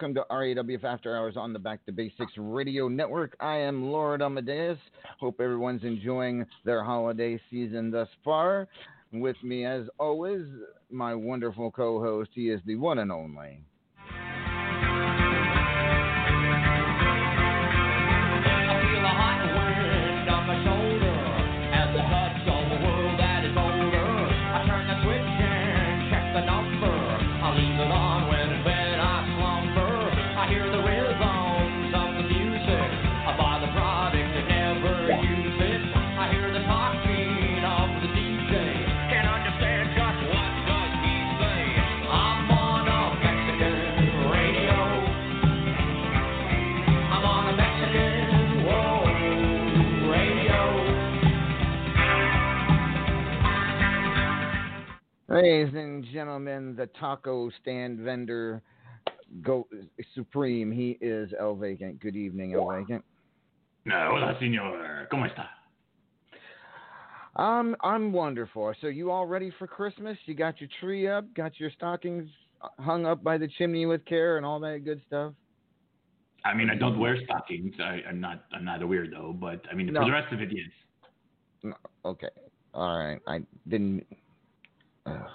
Welcome to RAWF After Hours on the Back to Basics Radio Network. I am Lord Amadeus. Hope everyone's enjoying their holiday season thus far. With me, as always, my wonderful co host. He is the one and only. Ladies and gentlemen, the taco stand vendor go supreme. He is El Vacant. Good evening, El Vacant. No, hola, señor. ¿Cómo está? Um, I'm wonderful. So you all ready for Christmas? You got your tree up, got your stockings hung up by the chimney with care, and all that good stuff. I mean, I don't wear stockings. I, I'm not. I'm not a weirdo. But I mean, No. for the rest of it, yes. No, okay, all right. I didn't. Ugh,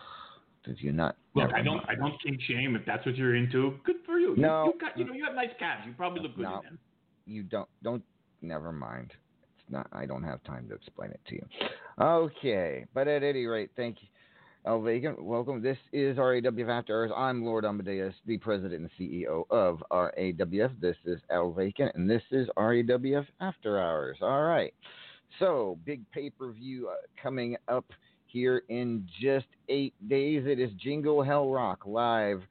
did you not? Look, I don't. mind. I don't kink shame. If that's what you're into, good for you. You- No. you, got. You know, you have nice calves. You probably look good No. in them. You don't. Don't. Never mind. It's not. I don't have time to explain it to you. Okay, but at any rate, thank you. El Vacant, welcome. This is RAWF After Hours. I'm Lord Amadeus, the president and CEO of RAWF. This is El Vacant, and this is RAWF After Hours. All right. So, big pay per view uh, coming up here in just eight days. It is Jingle Hell Rock live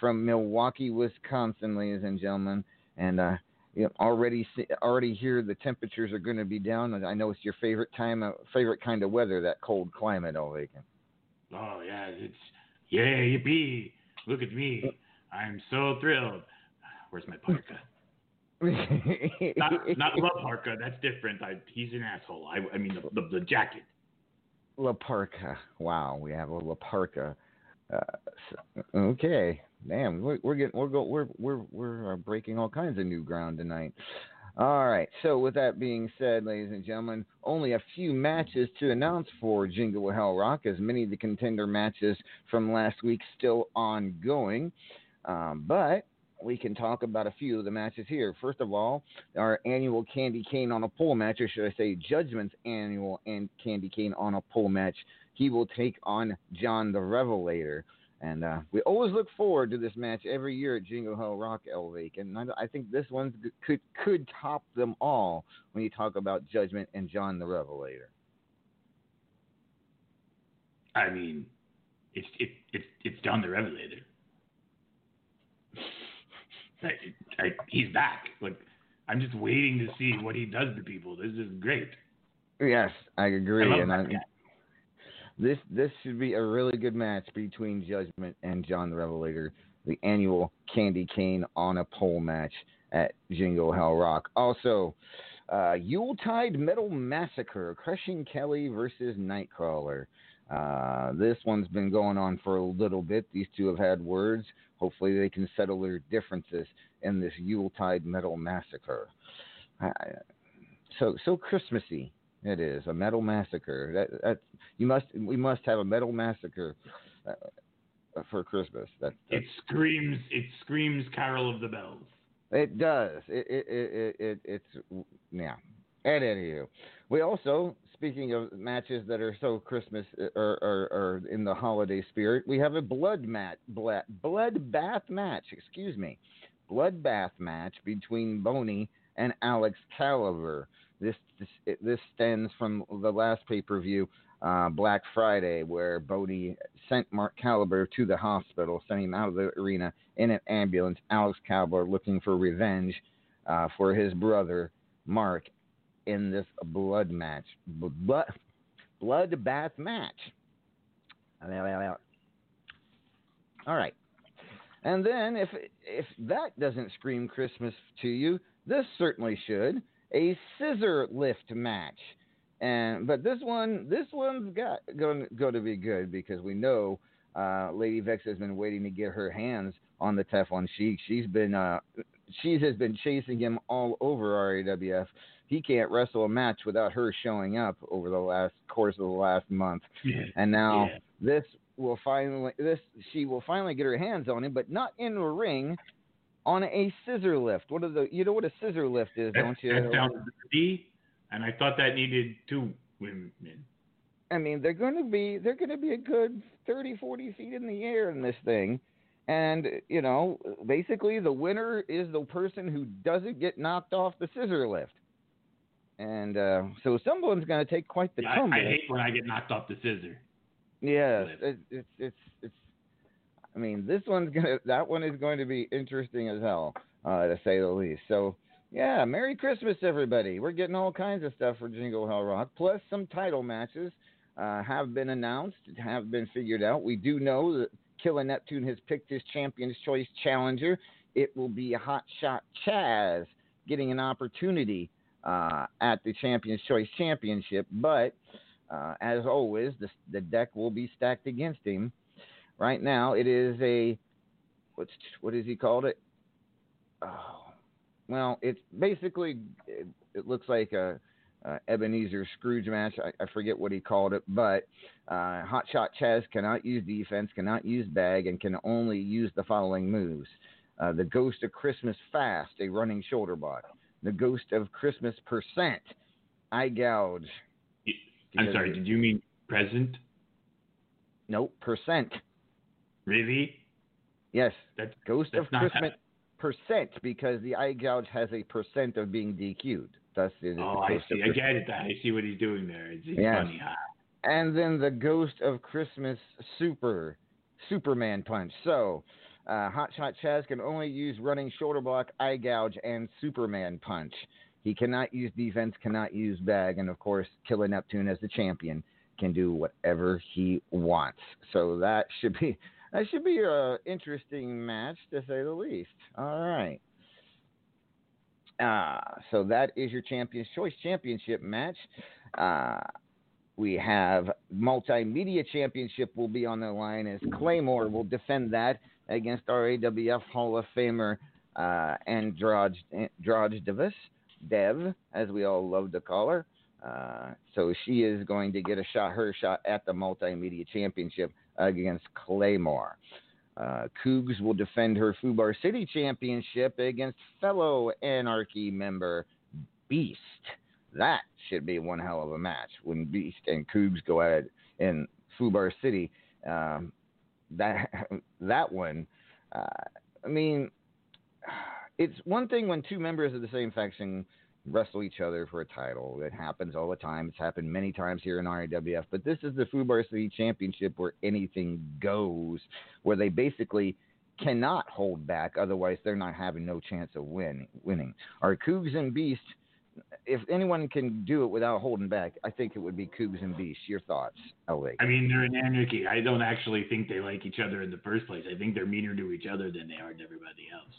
from Milwaukee, Wisconsin, ladies and gentlemen. And uh, you know, already see, already here the temperatures are going to be down. I know it's your favorite time, uh, favorite kind of weather, that cold climate, El Vacant. Oh yeah, it's yeah, yippee! Look at me. I'm so thrilled. Where's my parka? Not not La Parka. That's different. I, he's an asshole. I, I mean the, the the jacket. La Parka. Wow, we have a La Parka. Uh, s- okay, damn, we're, we're getting we're go we're we're we're uh, breaking all kinds of new ground tonight. All right. So, with that being said, ladies and gentlemen, only a few matches to announce for Jingle Hell Rock, as many of the contender matches from last week still ongoing. Um, but we can talk about a few of the matches here. First of all, our annual Candy Cane on a pole match, or should I say, Judgment's annual and Candy Cane on a pole match. He will take on John the Revelator. And uh, we always look forward to this match every year at Jingle Hell Rock Elvake, and I, think this one could could top them all when you talk about Judgment and John the Revelator. I mean, it's it, it's it's John the Revelator. I, I, he's back. Like I'm just waiting to see what he does to people. This is great. Yes, I agree, I and I, this this should be a really good match between Judgment and John the Revelator, the annual Candy Cane on a pole match at Jingle Hell Rock. Also, uh, Yuletide Metal Massacre, Crushing Kelly versus Nightcrawler. Uh, this one's been going on for a little bit. These two have had words. Hopefully, they can settle their differences in this Yuletide Metal Massacre. Uh, so so Christmassy. It is a metal massacre. That, that you must we must have a metal massacre uh, for Christmas. That, It screams. It screams Carol of the Bells. it does. It it it, it it's yeah. And anywho, we also speaking of matches that are so Christmas uh, or, or, or in the holiday spirit, we have a blood mat blood blood bath match. Excuse me, blood bath match between Boney and Alex Caliber. This this, this stems from the last pay per view, uh, Black Friday, where Bodie sent Mark Caliber to the hospital, sent him out of the arena in an ambulance. Alex Caliber looking for revenge uh, for his brother Mark in this blood match, blood blood bath match. All right. And then if if that doesn't scream Christmas to you, this certainly should. A scissor lift match. And but this one this one's got going going to be good because we know uh, Lady Vex has been waiting to get her hands on the Teflon Sheik. She's been uh, she has been chasing him all over RAWF. He can't wrestle a match without her showing up over the last course of the last month. Yeah. And now Yeah. this will finally this she will finally get her hands on him, but not in a ring, on a scissor lift. What are the you know what a scissor lift is, That, don't you? that sounds dirty, and I thought that needed two women. I mean, they're going to be they're going to be a good 30, 40 feet in the air in this thing. And you know, basically the winner is the person who doesn't get knocked off the scissor lift. And uh, so someone's going to take quite the Yeah, I, tumble. I hate when I get knocked off the scissor. Lift. it, it's it's it's. I mean, this one's gonna that one is going to be interesting as hell, uh, to say the least. So yeah, Merry Christmas, everybody. We're getting all kinds of stuff for Jingle Hell Rock, plus some title matches uh, have been announced, have been figured out. We do know that Killer Neptune has picked his Champion's Choice challenger. It will be a Hot Shot Chaz getting an opportunity uh, at the Champion's Choice Championship, but uh, as always, the, the deck will be stacked against him. Right now, it is a what's what is he called it? Oh, well, it's basically it, it looks like a, a Ebenezer Scrooge match. I, I forget what he called it, but uh, Hotshot Chaz cannot use defense, cannot use bag, and can only use the following moves: uh, the Ghost of Christmas Fast, a running shoulder block; the Ghost of Christmas Percent, eye gouge. I'm sorry. Did you mean present? Nope, percent. Really? Yes, That's Ghost that's of Christmas percent because the eye gouge has a percent of being DQ'd. Thus, it Oh, I see. I get it. I see what he's doing there. It's, it's Yes. funny. Huh? And then the Ghost of Christmas Super Superman Punch. So, uh, Hotshot Chaz can only use running shoulder block, eye gouge, and Superman Punch. He cannot use defense, cannot use bag, and of course, Killer Neptune as the champion can do whatever he wants. So that should be that should be a interesting match to say the least. All right. Uh, so that is your Champions Choice Championship match. Uh, we have multimedia championship will be on the line as Claymore will defend that against RAWF Hall of Famer uh, Andrade Davis. Dev, as we all love to call her. Uh, so she is going to get a shot, her shot at the Multimedia Championship against Claymore. Uh, Cougs will defend her Fubar City Championship against fellow Anarchy member Beast. That should be one hell of a match when Beast and Cougs go at it in Fubar City. Um, that that one, uh, I mean, it's one thing when two members of the same faction wrestle each other for a title. It happens all the time. It's happened many times here in RAWF. But this is the Fubar City Championship where anything goes, where they basically cannot hold back. Otherwise, they're not having no chance of win, winning. Our Cougs and Beast, if anyone can do it without holding back, I think it would be Cougs and Beast. Your thoughts, LA? I mean, they're an anarchy. I don't actually think they like each other in the first place. I think they're meaner to each other than they are to everybody else.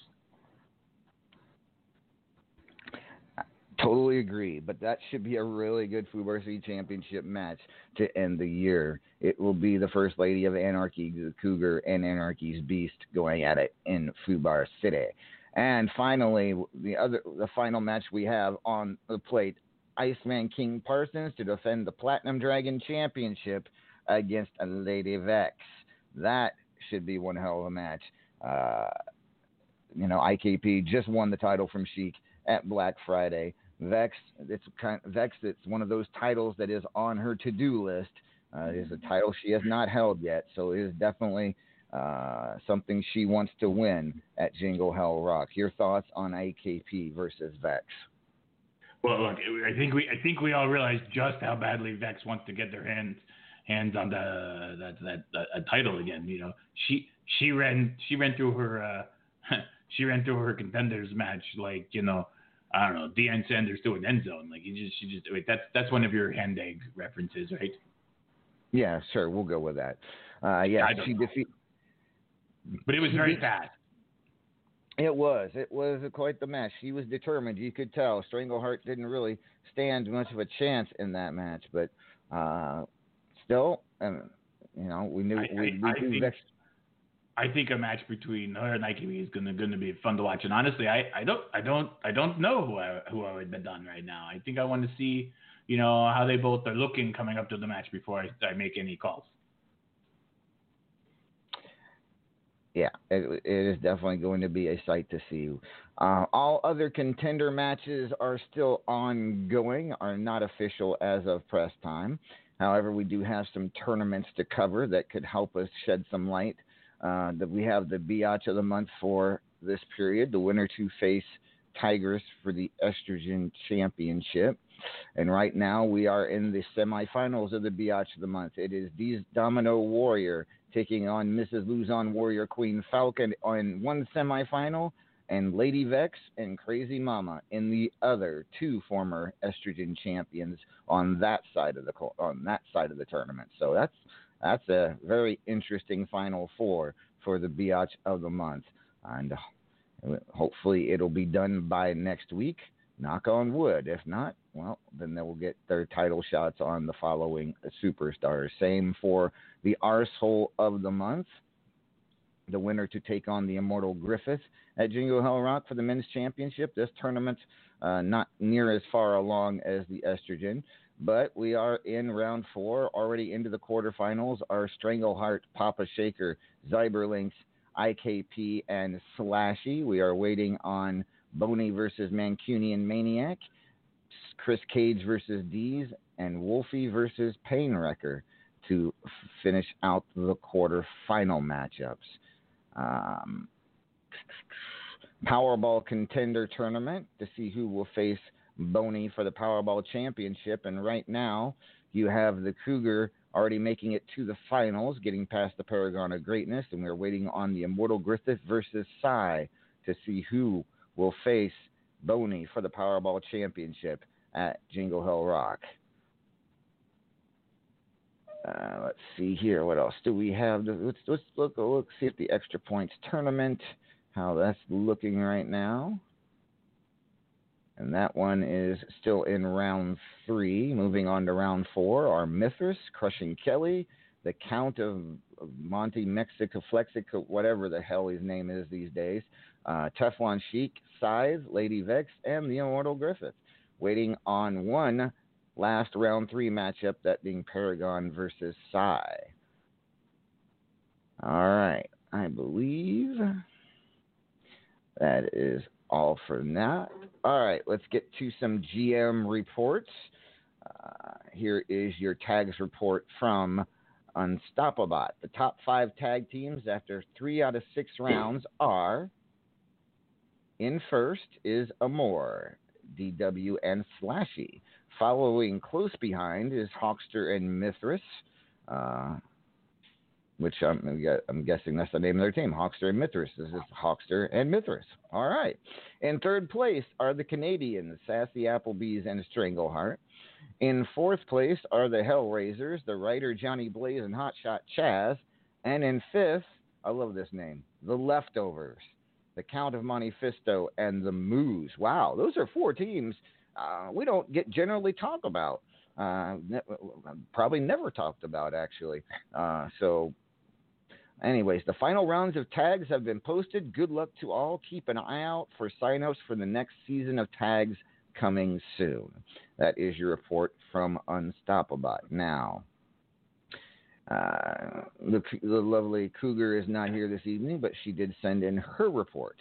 Totally agree, but that should be a really good Fubar City Championship match to end the year. It will be the First Lady of Anarchy, the Cougar, and Anarchy's Beast going at it in Fubar City. And finally, the other, the final match we have on the plate: Iceman King Parsons to defend the Platinum Dragon Championship against Lady Vex. That should be one hell of a match. Uh, you know, IKP just won the title from Sheik at Black Friday. Vex, it's kind Vex. It's one of those titles that is on her to-do list. Uh, a title she has not held yet, so it is definitely uh, something she wants to win at Jingle Hell Rock. Your thoughts on IKP versus Vex? Well, look, I think we I think we all realize just how badly Vex wants to get their hands hands on the that that, that a title again. You know, she she ran she ran through her uh, she ran through her contenders match like you know I don't know Deion Sanders to an end zone. Like you just she just wait that's that's one of your hand egg references, right? Yeah, sure, we'll go with that. Uh, yeah, she know. But it was very bad. It was. It was quite the match. She was determined. You could tell. Strangleheart didn't really stand much of a chance in that match, but uh, still, um, you know, we knew I- we, I- we I knew think- Vex. I think a match between her and IKP is gonna gonna be fun to watch. And honestly, I, I don't I don't I don't know who I who I would bet on right now. I think I want to see, you know, how they both are looking coming up to the match before I, I make any calls. Yeah, it, it is definitely going to be a sight to see. Uh, all other contender matches are still ongoing, are not official as of press time. However, we do have some tournaments to cover that could help us shed some light. Uh, that we have the Biatch of the month for this period, the winner to face Tigress for the Estrogen Championship. And right now we are in the semifinals of the Biatch of the month. It is D's Domino Warrior taking on Mrs. Luzon Warrior Queen Falcon on one semifinal, and Lady Vex and Crazy Mama in the other two former estrogen champions on that side of the on that side of the tournament. So that's that's a very interesting final four for the Biatch of the month, and uh, hopefully it'll be done by next week. Knock on wood. If not, well, then they will get their title shots on the following superstars. Same for the arsehole of the month. The winner to take on the immortal Griffith at Jingle Hell Rock for the men's championship. This tournament uh, not near as far along as the estrogen, but we are in round four, already into the quarterfinals. Our Strangleheart, Papa Shaker, Zyberlinks, IKP, and Slashy. We are waiting on Boney versus Mancunian Maniac, Chris Cage versus Dees, and Wolfie versus Painwrecker to f- finish out the quarterfinal matchups. Um, Powerball contender tournament to see who will face Boney for the Powerball championship. And right now, you have the Cougar already making it to the finals, getting past the Paragon of Greatness, and we're waiting on the Immortal Griffith versus Psy to see who will face Boney for the Powerball championship at Jingle Hell Rock. Uh, let's see here. What else do we have? Let's let's look look see at the extra points tournament. How that's looking right now. And that one is still in round three. Moving on to round four, our Mithras crushing Kelly, the Count of, of Monte Mexico Flexico, whatever the hell his name is these days, uh, Teflon Sheik, Scythe, Lady Vex, and the Immortal Griffith. Waiting on one last round three matchup, that being Paragon versus Psy. All right, I believe that is all for that. All right, let's get to some GM reports. Uh, here is your tags report from Unstoppable. The top five tag teams after three out of six rounds are in first is Amore, DW, and Slashy. Following close behind is Hawkster and Mithras, uh, which I'm, I'm, guessing that's the name of their team, Hawkster and Mithras. This is Hawkster and Mithras. All right. In third place are the Canadians, Sassy Applebee's and Strangleheart. In fourth place are the Hellraisers, the writer Johnny Blaze and Hotshot Chaz. And in fifth, I love this name, the Leftovers, the Count of Monte Fisto, and the Moose. Wow, those are four teams uh, we don't get generally talk about. Uh, ne- probably never talked about actually. Uh, so, anyways, the final rounds of tags have been posted. Good luck to all. Keep an eye out for signups for the next season of tags coming soon. That is your report from Unstoppable. Now, uh, the, the lovely Cougar is not here this evening, but she did send in her report.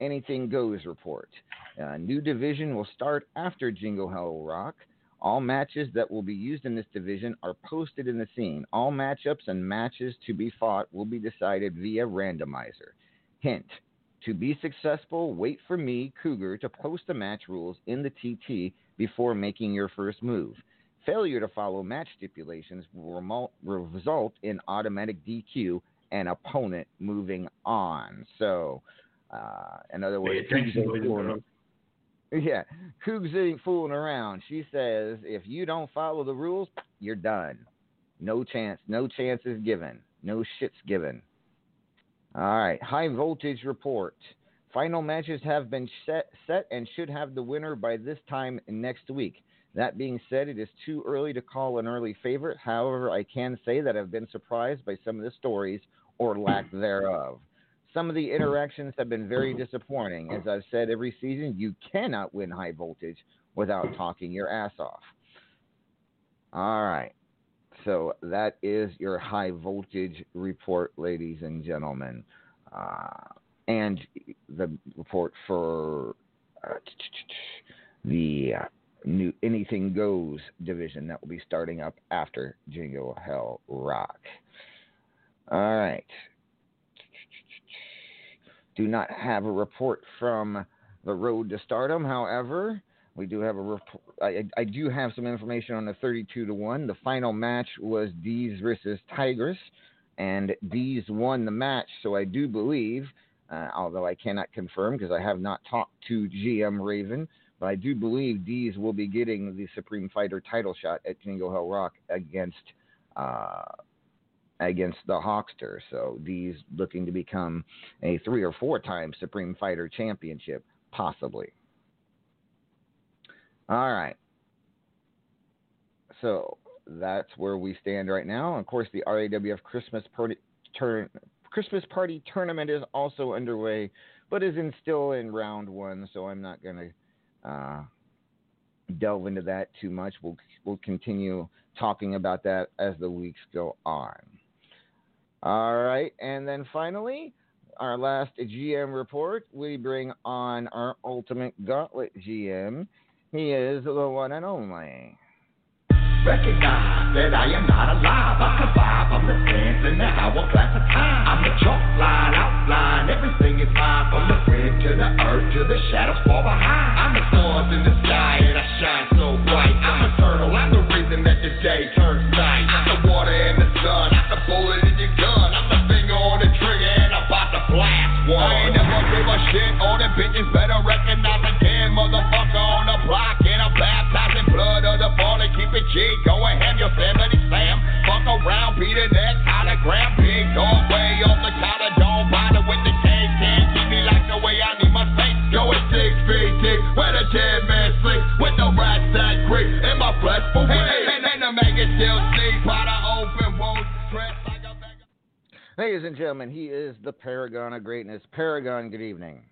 Anything Goes report. A new division will start after Jingle Hell Rock. All matches that will be used in this division are posted in the scene. All matchups and matches to be fought will be decided via randomizer. Hint to be successful, wait for me, Cougar, to post the match rules in the TT before making your first move. Failure to follow match stipulations will result in automatic DQ and opponent moving on. So, uh, in other words, yeah, Cougs ain't fooling around. She says if you don't follow the rules, you're done. No chance. No chance is given. No shit's given. All right. High voltage report. Final matches have been set, set and should have the winner by this time next week. That being said, it is too early to call an early favorite. However, I can say that I've been surprised by some of the stories or lack thereof. Some of the interactions have been very disappointing. As I've said every season, you cannot win high voltage without talking your ass off. All right. So that is your high voltage report, ladies and gentlemen. Uh, and the report for uh, the uh, new Anything Goes division that will be starting up after Jingle Hell Rock. All right do not have a report from the road to stardom. However, we do have a report. I, I, do have some information on the 32 to 1. The final match was Dees versus Tigress, and Dees won the match. So I do believe, uh, although I cannot confirm because I have not talked to GM Raven, but I do believe Dees will be getting the Supreme Fighter title shot at Jingle Hell Rock against uh, against the Hawkster. So Dees looking to become a three or four time Supreme Fighter Championship, possibly. All right. So that's where we stand right now. Of course, the RAWF Christmas party, turn, Christmas party tournament is also underway, but is in still in round one. So I'm not going to uh, delve into that too much. We'll we'll continue talking about that as the weeks go on. All right. And then finally, our last GM report, we bring on our ultimate gauntlet GM. He is the one and only. Recognize that I am not alive. I survive. I'm the in the of time. I'm the chalk line, outline. Everything is. From the to the earth to the shadows far behind. I'm the stars in the sky and I shine so bright. I'm eternal. I'm the reason that the day turns night. I'm the water and the sun. I'm the bullet in your gun. I'm the finger on the trigger and I'm about to blast one. I ain't never give a shit. All the bitches better recognize again, motherfucker on the block. And I'm baptizing blood of the fallen. Keep it G. Go ahead, Yosemite slam. Fuck around, beat Ladies and gentlemen, he is the paragon of greatness. Paragon, good evening.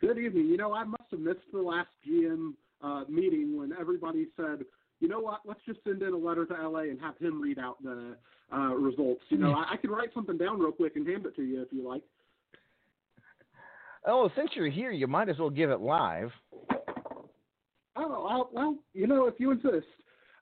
Good evening. You know, I must have missed the last GM uh, meeting when everybody said, you know what, let's just send in a letter to LA and have him read out the uh, results. You know, I, I can write something down real quick and hand it to you if you like. Oh, since you're here, you might as well give it live. Oh, well, well you know, if you insist.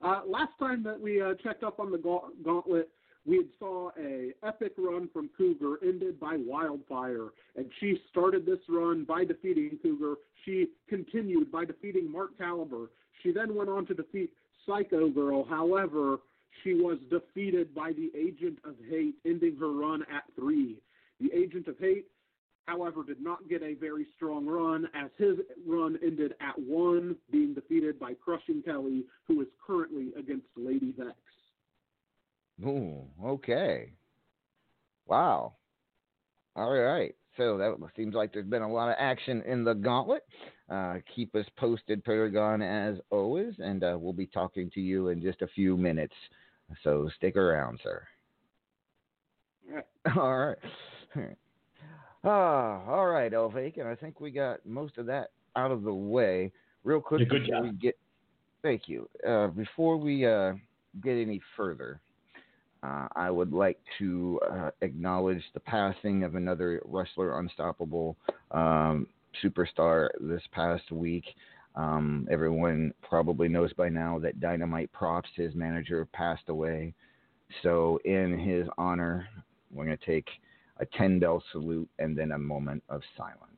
Uh, last time that we uh, checked up on the ga- gauntlet, we had saw a epic run from Cougar ended by Wildfire, and she started this run by defeating Cougar. She continued by defeating Mark Caliber. She then went on to defeat Psycho Girl. However, she was defeated by the Agent of Hate, ending her run at three. The Agent of Hate, however, did not get a very strong run, as his run ended at one, being defeated by Crushing Kelly, who is currently against Lady Vex. Ooh, okay. Wow. All right. So that seems like there's been a lot of action in the gauntlet. Uh, keep us posted, Paragon, as always, and uh, we'll be talking to you in just a few minutes. So stick around, sir. All right. Ah, all right, Elvake, and I think we got most of that out of the way. Real quick Yeah, before job. we get, thank you. Uh, before we uh, get any further, uh, I would like to uh, acknowledge the passing of another wrestler, unstoppable um, superstar, this past week. Um, everyone probably knows by now that Dynamite Props, his manager, passed away. So, in his honor, we're going to take a 10 bell salute and then a moment of silence.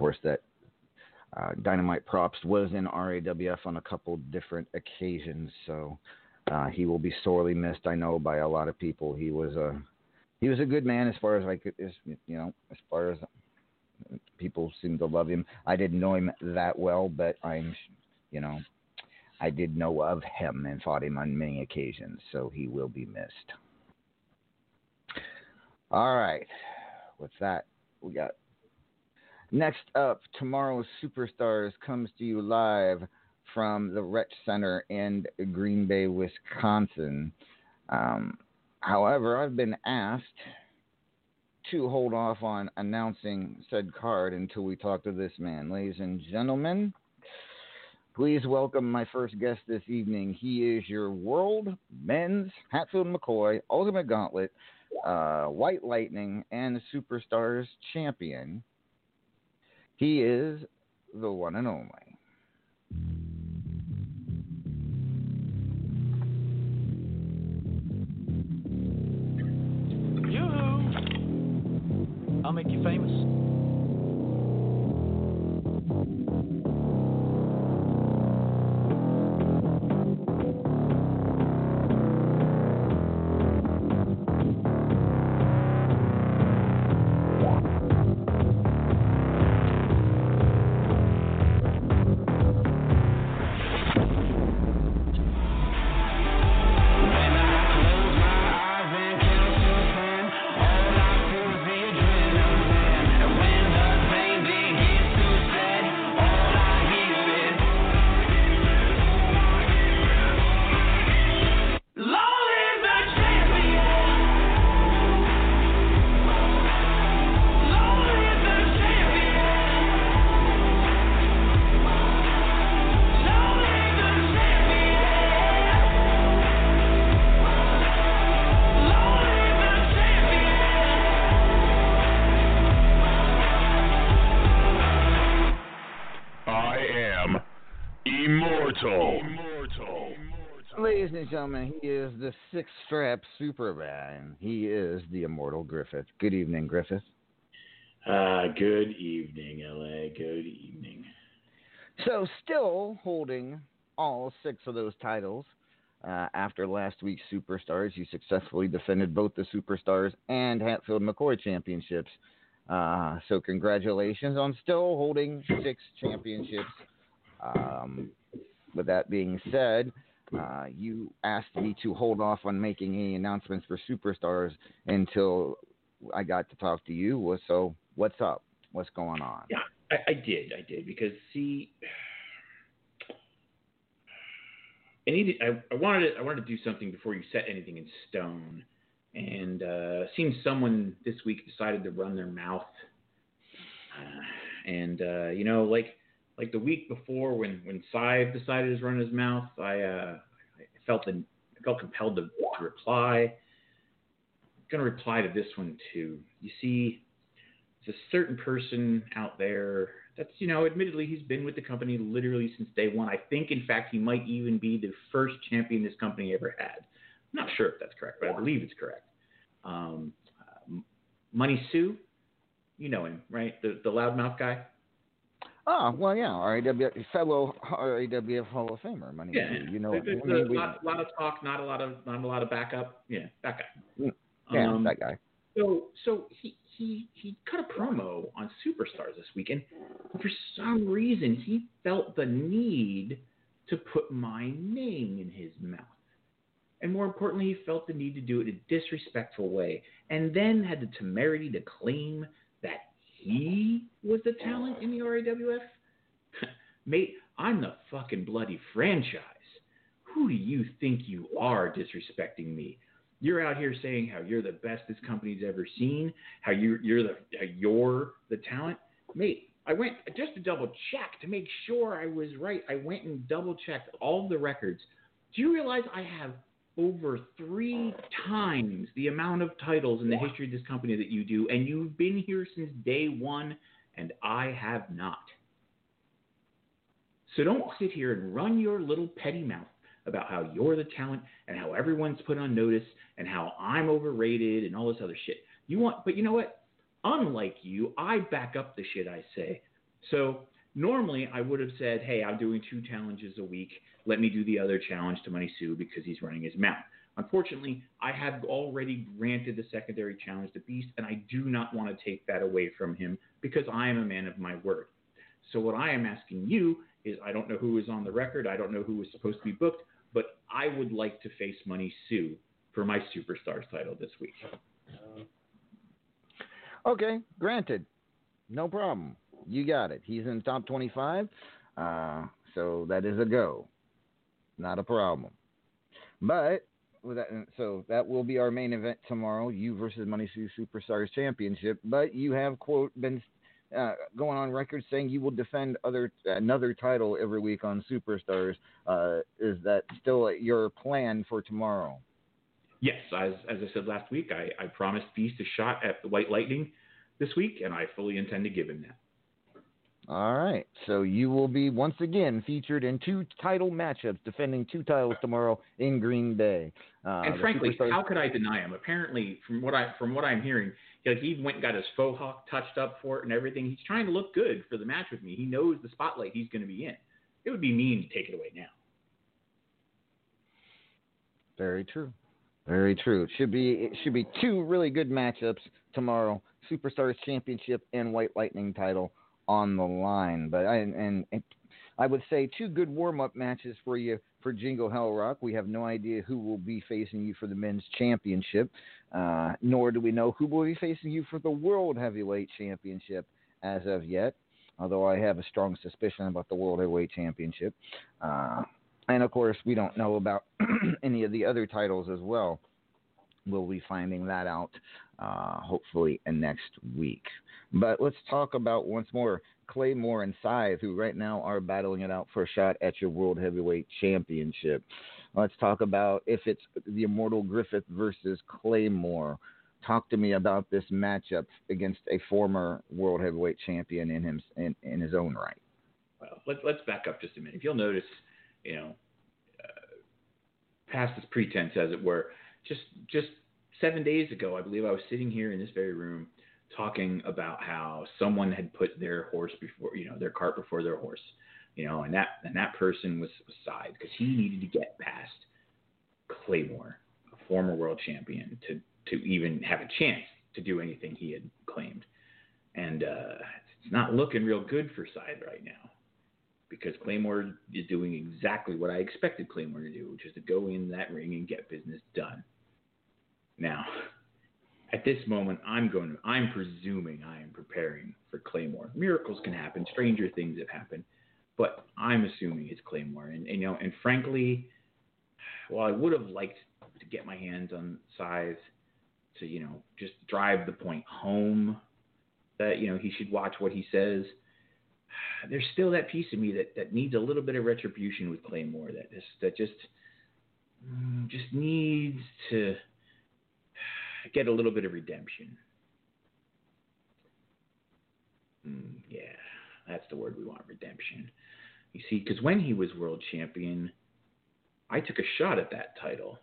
Course, that uh, Dynamite Props was in RAWF on a couple different occasions, so uh, he will be sorely missed. I know by a lot of people. He was a he was a good man as far as I could, as, you know, as far as people seem to love him. I didn't know him that well, but I'm, you know, I did know of him and fought him on many occasions, so he will be missed. All right, with that, we got Next up, tomorrow's Superstars comes to you live from the Rec Center in Green Bay, Wisconsin. Um, however, I've been asked to hold off on announcing said card until we talk to this man. Ladies and gentlemen, please welcome my first guest this evening. He is your World Men's Hatfield McCoy Ultimate Gauntlet, uh, White Lightning, and Superstars champion. He is the one and only. Yoo-hoo! I'll make you famous. Ladies and gentlemen, he is the six strap Superman. He is the immortal Griffith. Good evening, Griffith. Uh, good evening, LA. Good evening. So, still holding all six of those titles, Uh, after last week's Superstars, you successfully defended both the Superstars and Hatfield McCoy championships. Uh, so congratulations on still holding six championships. Um, with that being said, uh, you asked me to hold off on making any announcements for Superstars until I got to talk to you. So what's up? What's going on? Yeah, I, I did. I did because see, I needed. I, I wanted. To, I wanted to do something before you set anything in stone. And uh, seems someone this week decided to run their mouth. Uh, and uh, you know, like like the week before when when Sive decided to run his mouth, I uh, I felt the, I felt compelled to, to reply. I'm gonna reply to this one too. You see, there's a certain person out there that's you know, admittedly, he's been with the company literally since day one. I think, in fact, he might even be the first champion this company ever had. I'm not sure if that's correct, but I believe it's correct. Um, uh, Money Sue, you know him, right? The the loudmouth guy. Oh well, yeah, RAW fellow RAWF Hall of Famer, Money Yeah. You know, There's, I mean, a lot, lot of talk, not a lot of not a lot of backup. Yeah, that guy. yeah, Um, that guy. So so he he he cut a promo on Superstars this weekend. For some reason, he felt the need to put my name in his mouth. And more importantly, he felt the need to do it in a disrespectful way, and then had the temerity to claim that he was the talent in the RAWF. Mate, I'm the fucking bloody franchise. Who do you think you are disrespecting me? You're out here saying how you're the best this company's ever seen, how you're you're the how you're the talent, mate. I went just to double check to make sure I was right. I went and double checked all the records. Do you realize I have over three times the amount of titles in the history of this company that you do, and you've been here since day one, and I have not. So don't sit here and run your little petty mouth about how you're the talent and how everyone's put on notice and how I'm overrated and all this other shit. You want, but you know what? Unlike you, I back up the shit I say. So normally I would have said, hey, I'm doing two challenges a week. Let me do the other challenge to Money Sue because he's running his mouth. Unfortunately, I have already granted the secondary challenge to Beast, and I do not want to take that away from him because I am a man of my word. So what I am asking you is I don't know who is on the record. I don't know who is supposed to be booked, but I would like to face Money Sue for my Superstars title this week. Uh, okay, granted. No problem. You got it. He's in the top 25, uh, so that is a go. Not a problem. But that, so that will be our main event tomorrow. You versus Money Sue Superstars Championship. But you have quote been uh, going on record saying you will defend other another title every week on Superstars. Uh, is that still your plan for tomorrow? Yes, as, as I said last week, I, I promised Beast a shot at the White Lightning this week, and I fully intend to give him that. All right. So you will be once again featured in two title matchups, defending two titles tomorrow in Green Bay. Uh, and frankly, Superstars- how could I deny him? Apparently, from what I from what I'm hearing, like he went and got his faux hawk touched up for it and everything. He's trying to look good for the match with me. He knows the spotlight he's going to be in. It would be mean to take it away now. Very true. Very true. It should be it should be two really good matchups tomorrow. Superstars Championship and White Lightning title on the line. But I and, and I would say two good warm up matches for you for Jingle Hell Rock. We have no idea who will be facing you for the men's championship, uh, nor do we know who will be facing you for the World Heavyweight Championship as of yet. Although I have a strong suspicion about the World Heavyweight Championship. Uh, and of course, we don't know about any of the other titles as well. We'll be finding that out uh, hopefully next week. But let's talk about once more Claymore and Scythe, who right now are battling it out for a shot at your World Heavyweight Championship. Let's talk about if it's the Immortal Griffith versus Claymore. Talk to me about this matchup against a former World Heavyweight Champion in him in, in his own right. Well, let's let's back up just a minute. If you'll notice, you know, uh, past this pretense, as it were, just just seven days ago, I believe I was sitting here in this very room talking about how someone had put their horse before, you know, their cart before their horse, you know, and that and that person was, Scythe because he needed to get past Claymore, a former world champion, to to even have a chance to do anything he had claimed. And uh, it's not looking real good for Scythe right now because Claymore is doing exactly what I expected Claymore to do, which is to go in that ring and get business done. Now, at this moment, I'm going to, I'm presuming I am preparing for Claymore. Miracles can happen, stranger things have happened, but I'm assuming it's Claymore. And, and you know, and frankly, while I would have liked to get my hands on Scythe to, you know, just drive the point home that, you know, he should watch what he says. There's still that piece of me that, that needs a little bit of retribution with Claymore that that just, mm, just needs to get a little bit of redemption. Mm, yeah, that's the word we want redemption. You see, because when he was world champion, I took a shot at that title.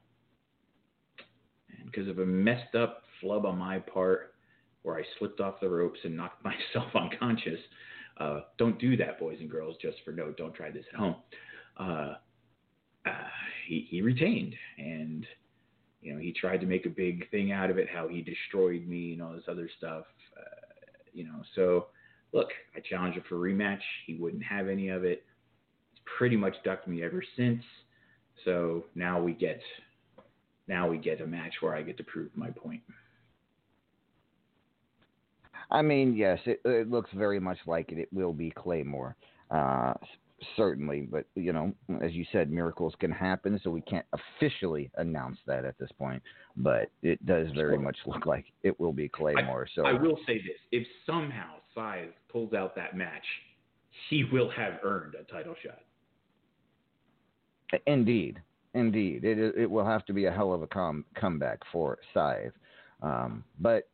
And because of a messed up flub on my part, where I slipped off the ropes and knocked myself unconscious, uh, don't do that, boys and girls, just for note. Don't try this at home. Uh, uh, he, he retained. And, you know, he tried to make a big thing out of it, how he destroyed me and all this other stuff. Uh, you know, so look, I challenged him for a rematch. He wouldn't have any of it. He's pretty much ducked me ever since. So now we get now we get a match where I get to prove my point. I mean, yes, it, it looks very much like it. It will be Claymore, uh, certainly. But you know, as you said, miracles can happen, so we can't officially announce that at this point. But it does very much look like it will be Claymore. so I will say this: if somehow Scythe pulls out that match, he will have earned a title shot. Indeed, indeed, it it will have to be a hell of a com- comeback for Scythe, um, but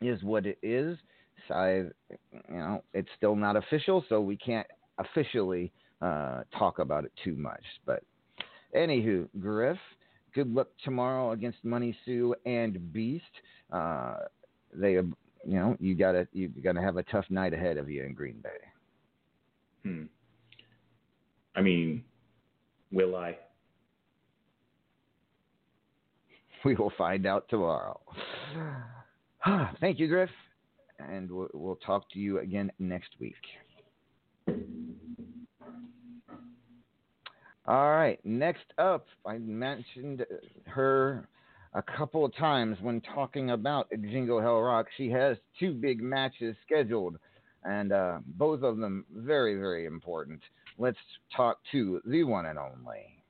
is what it is. Scythe, you know, it's still not official, so we can't officially uh, talk about it too much. But anywho, Griff, good luck tomorrow against Money Sue and Beast. Uh, they, you know, you gotta you gotta have a tough night ahead of you in Green Bay. Hmm. I mean, will I? We will find out tomorrow. Thank you, Griff, and we'll, we'll talk to you again next week. All right, next up, I mentioned her a couple of times when talking about Jingle Hell Rock. She has two big matches scheduled, and uh, both of them very, very important. Let's talk to the one and only.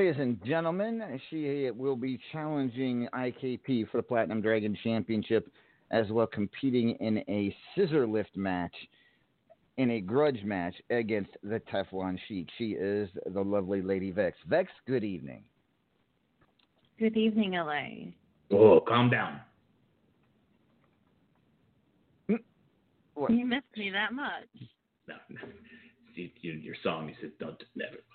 Ladies and gentlemen, she will be challenging IKP for the Platinum Dragon Championship as well competing in a scissor lift match in a grudge match against the Teflon Sheik. She is the lovely Lady Vex. Vex, good evening. Good evening, LA. Oh, calm down. Hmm? What? You missed me that much. No, no. See, your song, you said, don't, never mind.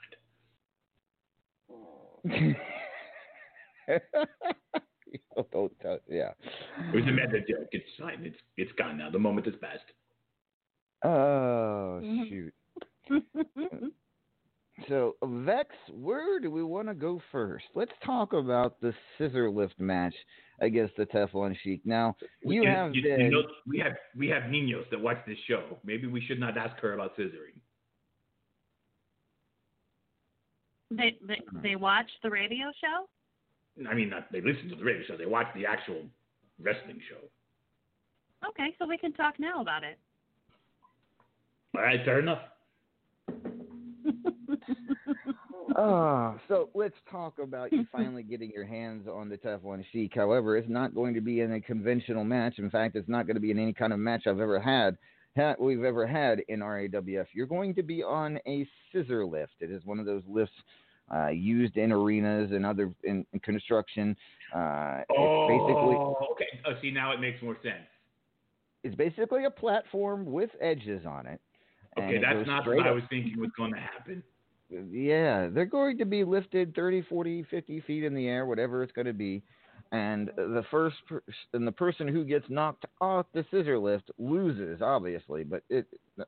Don't tell- yeah. It was a meta joke. It's fine. It's it's gone now. The moment is past. Oh, Mhm. shoot. So, Vex, where do we want to go first? Let's talk about the scissor lift match against the Teflon Sheik. Now, you you, have you, been. you know, we have we have niños that watch this show. Maybe we should not ask her about scissoring. They they, they watch the radio show. I mean, not they listen to the radio show. They watch the actual wrestling show. Okay, so we can talk now about it. All right, fair enough. Ah, so let's talk about you finally getting your hands on the Teflon Sheik. However, it's not going to be in a conventional match. In fact, it's not going to be in any kind of match I've ever had, ha- we've ever had in RAWF. You're going to be on a scissor lift. It is one of those lifts uh, used in arenas and other in, in construction. Uh, it's basically oh, okay. Oh, see, now it makes more sense. it's basically a platform with edges on it. Okay, that's not what I was thinking was going to happen. Yeah, they're going to be lifted 30, 40, 50 feet in the air, whatever it's going to be. And the first, per- and the person who gets knocked off the scissor lift loses, obviously, but it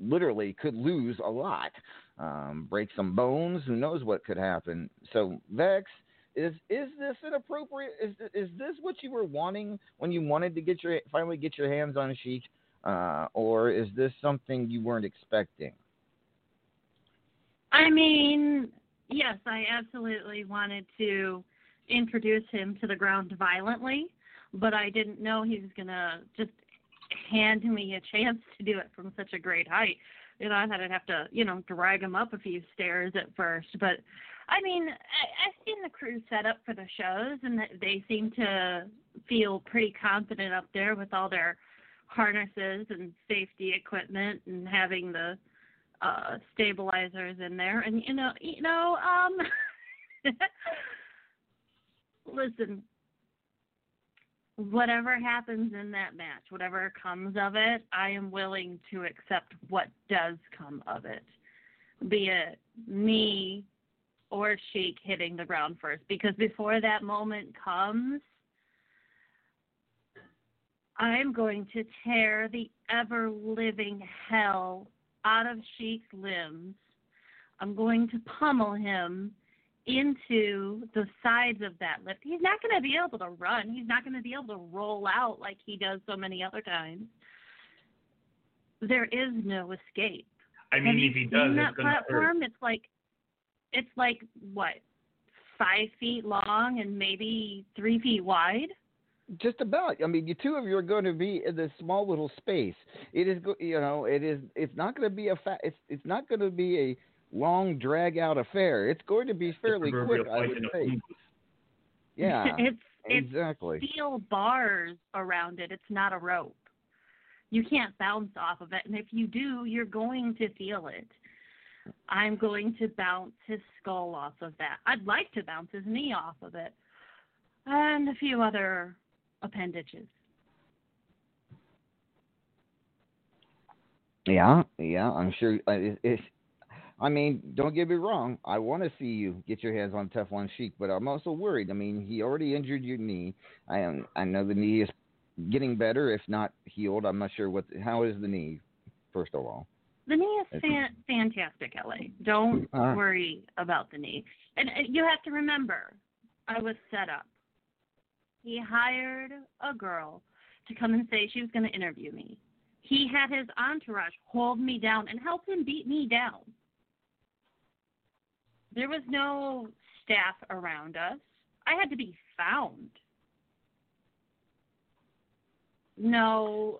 literally could lose a lot, um, break some bones. Who knows what could happen? So Vex, is is this an appropriate? Is is this what you were wanting when you wanted to get your finally get your hands on Sheik, uh, or is this something you weren't expecting? I mean, yes, I absolutely wanted to introduce him to the ground violently, but I didn't know he was gonna just hand me a chance to do it from such a great height. You know, I thought I'd have to, you know, drag him up a few stairs at first, but I mean, I, I've seen the crew set up for the shows, and they seem to feel pretty confident up there with all their harnesses and safety equipment and having the uh stabilizers in there and you know you know um listen whatever happens in that match whatever comes of it i am willing to accept what does come of it be it me or Sheik hitting the ground first because before that moment comes I'm going to tear the ever living hell out of Sheik's limbs. I'm going to pummel him into the sides of that lift. He's not going to be able to run. He's not going to be able to roll out like he does so many other times. There is no escape. I Have mean, you if he seen does, that it's going to hurt. platform? It's like, it's like what, five feet long and maybe three feet wide. Just about. I mean, you two of you are going to be in this small little space. It is, go- you know, it is. It's not going to be a fa- It's it's not going to be a long drag out affair. It's going to be fairly quick, I would say. Yeah, it's it's exactly. steel bars around it. It's not a rope. You can't bounce off of it, and if you do, you're going to feel it. I'm going to bounce his skull off of that. I'd like to bounce his knee off of it, and a few other appendages. Yeah, yeah. I'm sure. uh, It, it's. I mean, don't get me wrong. I want to see you get your hands on Teflon Sheik, but I'm also worried. I mean, he already injured your knee. I am. I know the knee is getting better, if not healed. I'm not sure what. How is the knee? First of all. The knee is fan- fantastic, LA. Don't right. worry about the knee. And, and you have to remember, I was set up. He hired a girl to come and say she was going to interview me. He had his entourage hold me down and help him beat me down. There was no staff around us. I had to be found. No,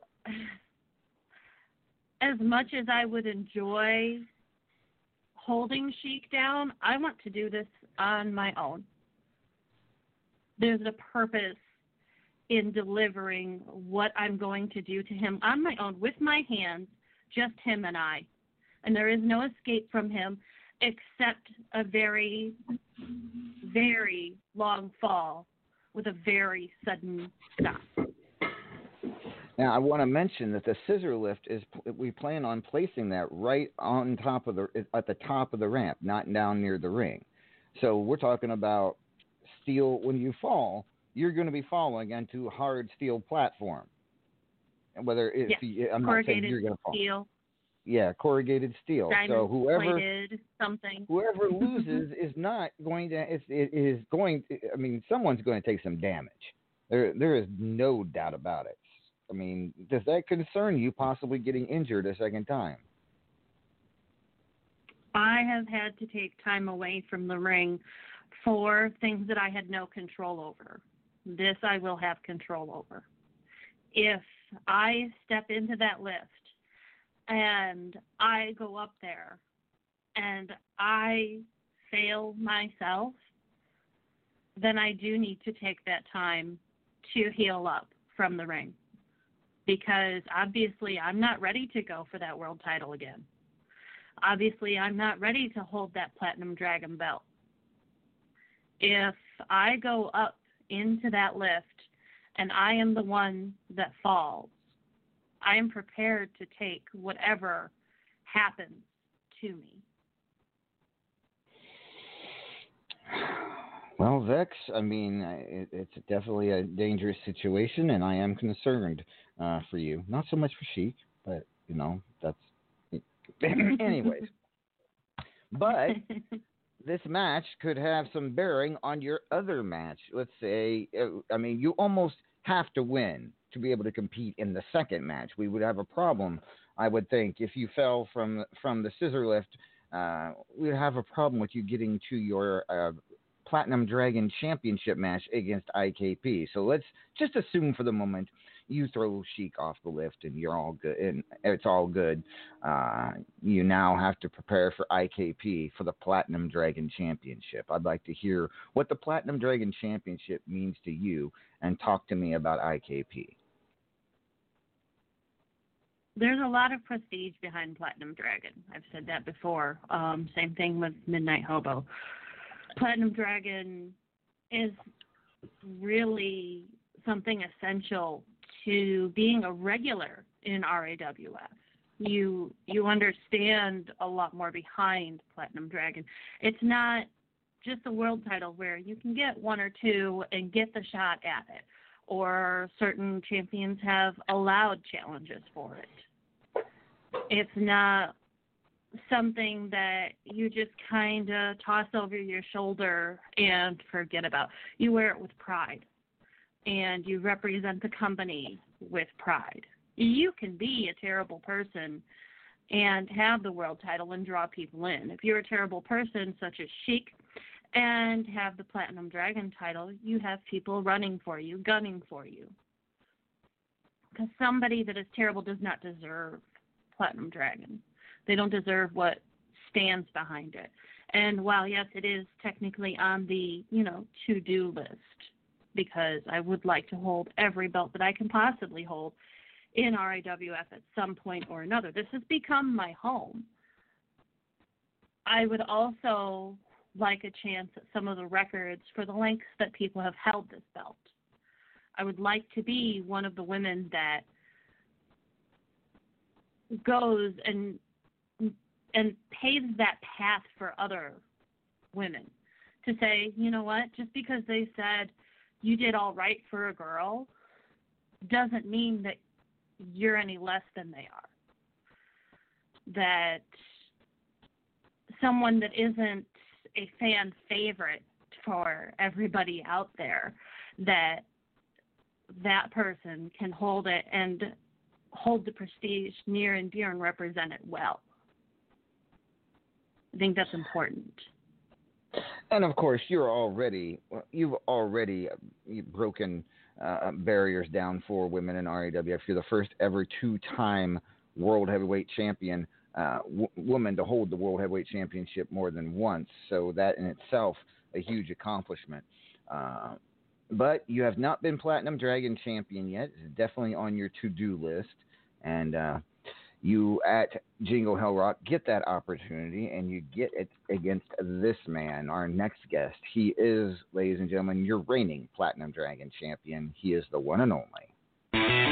as much as I would enjoy holding Sheik down, I want to do this on my own. There's a purpose in delivering what I'm going to do to him on my own with my hands, just him and I. And there is no escape from him except a very, very long fall with a very sudden stop. Now, I want to mention that the scissor lift is we plan on placing that right on top of the at the top of the ramp, not down near the ring. So we're talking about steel. When you fall, you're going to be falling onto a hard steel platform. And Whether if Yes, I'm not saying you're going to fall. steel. Yeah, corrugated steel. diamond so whoever something. whoever loses is not going to is it is going I mean someone's going to take some damage. There there is no doubt about it. I mean, does that concern you possibly getting injured a second time? I have had to take time away from the ring for things that I had no control over. This I will have control over. If I step into that lift and I go up there and I fail myself, then I do need to take that time to heal up from the ring. Because obviously, I'm not ready to go for that world title again. Obviously, I'm not ready to hold that Platinum Dragon belt. If I go up into that lift and I am the one that falls, I am prepared to take whatever happens to me. Well, Vex, I mean, it, it's definitely a dangerous situation, and I am concerned uh, for you. Not so much for Sheik, but you know that's. Anyways, but this match could have some bearing on your other match. Let's say, uh, I mean, you almost have to win to be able to compete in the second match. We would have a problem, I would think, if you fell from from the scissor lift. Uh, we'd have a problem with you getting to your uh, Platinum Dragon Championship match against IKP. So let's just assume for the moment you throw Sheik off the lift and you're all good and it's all good. Uh, you now have to prepare for IKP for the Platinum Dragon Championship. I'd like to hear what the Platinum Dragon Championship means to you and talk to me about IKP. There's a lot of prestige behind Platinum Dragon. I've said that before. Um, same thing with Midnight Hobo. Platinum Dragon is really something essential to being a regular in RAWF. You you understand a lot more behind Platinum Dragon. It's not just a world title where you can get one or two and get the shot at it, or certain champions have allowed challenges for it. It's not something that you just kind of toss over your shoulder and forget about. You wear it with pride and you represent the company with pride. You can be a terrible person and have the world title and draw people in. If you're a terrible person, such as Sheik, and have the Platinum Dragon title, you have people running for you, gunning for you. Because somebody that is terrible does not deserve Platinum Dragon. They don't deserve what stands behind it. And while yes, it is technically on the you know to do list because I would like to hold every belt that I can possibly hold in RAWF at some point or another. This has become my home. I would also like a chance at some of the records for the lengths that people have held this belt. I would like to be one of the women that goes and and paves that path for other women to say, you know what, just because they said you did all right for a girl doesn't mean that you're any less than they are. That someone that isn't a fan favorite for everybody out there, that that person can hold it and hold the prestige near and dear and represent it well. I think that's important. And of course, you're already you've already uh, broken uh, barriers down for women in RAWF. You're the first ever two-time world heavyweight champion uh, w- woman to hold the world heavyweight championship more than once. So that in itself a huge accomplishment. Uh, but you have not been platinum dragon champion yet. It's definitely on your to-do list, and uh, you at Jingle Hell Rock get that opportunity and you get it against this man, our next guest. He is, ladies and gentlemen, your reigning Platinum Dragon champion. He is the one and only.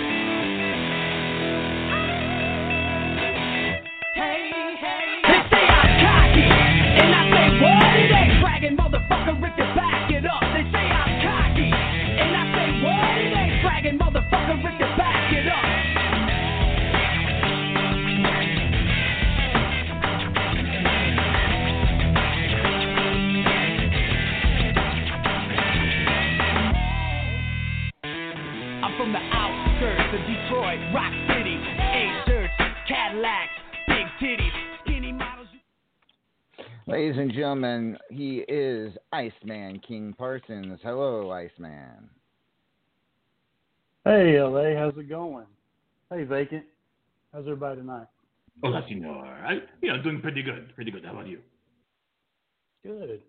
Rock City, A-shirts, Cadillacs, big titties, skinny models. Ladies and gentlemen, he is Iceman King Parsons. Hello, Iceman. Hey, LA, how's it going? Hey, Vacant. How's everybody tonight? Hola, senor. I, you know, doing pretty good. Pretty good. How about you? Good.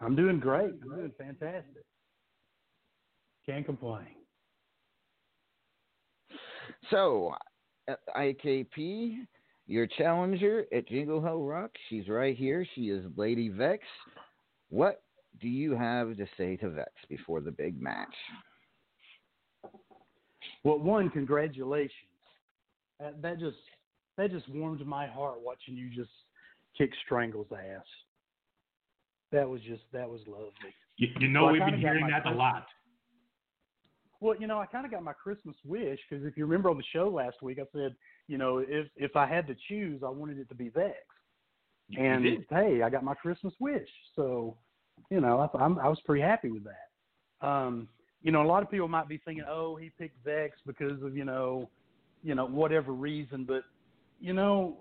I'm doing great. I'm doing fantastic. Can't complain. So, uh, IKP, your challenger at Jingle Hell Rock, she's right here. She is Lady Vex. What do you have to say to Vex before the big match? Well, one, congratulations. That, that just that just warmed my heart watching you just kick Strangle's ass. That was just that was lovely. You, you know, Well, we've kinda been hearing my that a lot. Well, you know, I kind of got my Christmas wish because if you remember on the show last week, I said, you know, if if I had to choose, I wanted it to be Vex. And hey, I got my Christmas wish, so you know, I, I'm, I was pretty happy with that. Um, you know, a lot of people might be thinking, oh, he picked Vex because of you know, you know, whatever reason, but you know,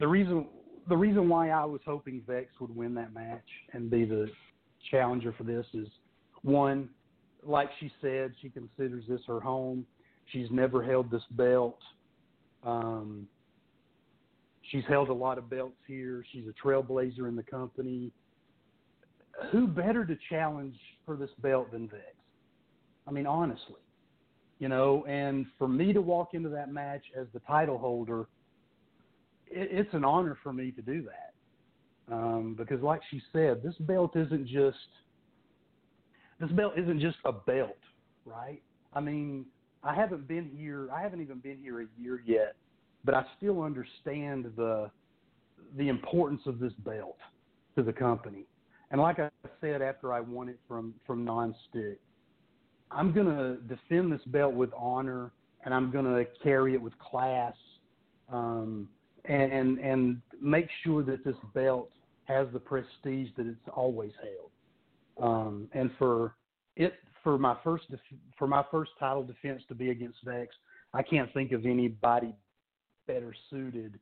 the reason the reason why I was hoping Vex would win that match and be the challenger for this is one, like she said, she considers this her home. She's never held this belt. Um, she's held a lot of belts here. She's a trailblazer in the company. Who better to challenge for this belt than Vex? I mean, honestly, you know. And for me to walk into that match as the title holder, it, it's an honor for me to do that. Um, because, like she said, this belt isn't just this belt isn't just a belt, right? I mean, I haven't been here. I haven't even been here a year yet, but I still understand the the importance of this belt to the company. And like I said after I won it from from non-stick, I'm gonna defend this belt with honor, and I'm gonna carry it with class, um, and, and and make sure that this belt has the prestige that it's always held. Um, and for it for my first def- for my first title defense to be against Vex, I can't think of anybody better suited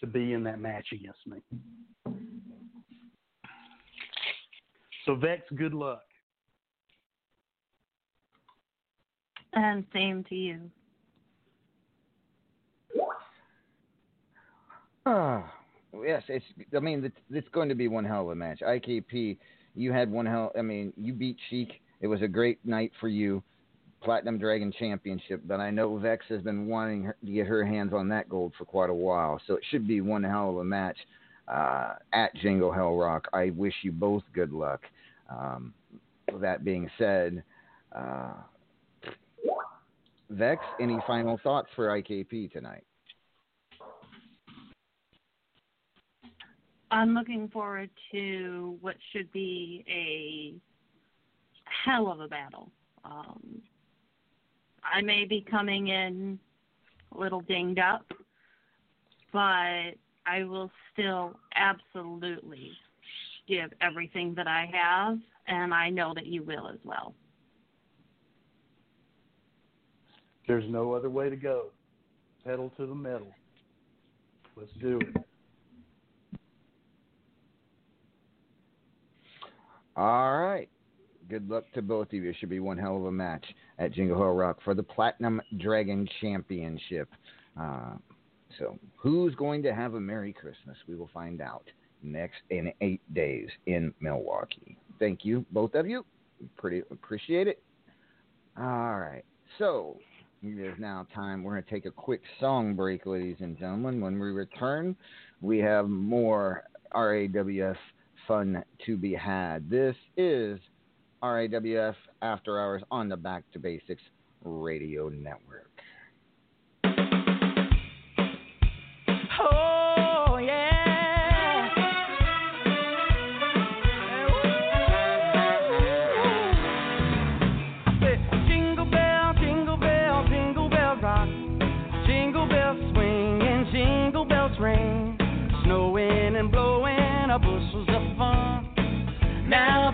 to be in that match against me. So Vex, good luck. And same to you. Ah, yes, it's. I mean, it's, it's going to be one hell of a match. IKP, you had one hell. I mean, you beat Sheik. It was a great night for you, Platinum Dragon Championship. But I know Vex has been wanting her, to get her hands on that gold for quite a while, so it should be one hell of a match uh, at Jingle Hell Rock. I wish you both good luck. Um, with that being said, uh, Vex, any final thoughts for IKP tonight? I'm looking forward to what should be a hell of a battle. Um, I may be coming in a little dinged up, but I will still absolutely give everything that I have, and I know that you will as well. There's no other way to go. Pedal to the metal. Let's do it. All right. Good luck to both of you. It should be one hell of a match at Jingle Hell Rock for the Platinum Dragon Championship. Uh, so, who's going to have a Merry Christmas? We will find out next in eight days in Milwaukee. Thank you, both of you. Pretty appreciate it. All right. So, it is now time. We're going to take a quick song break, ladies and gentlemen. When we return, we have more RAWF fun to be had. This is RAWF After Hours on the Back to Basics Radio Network.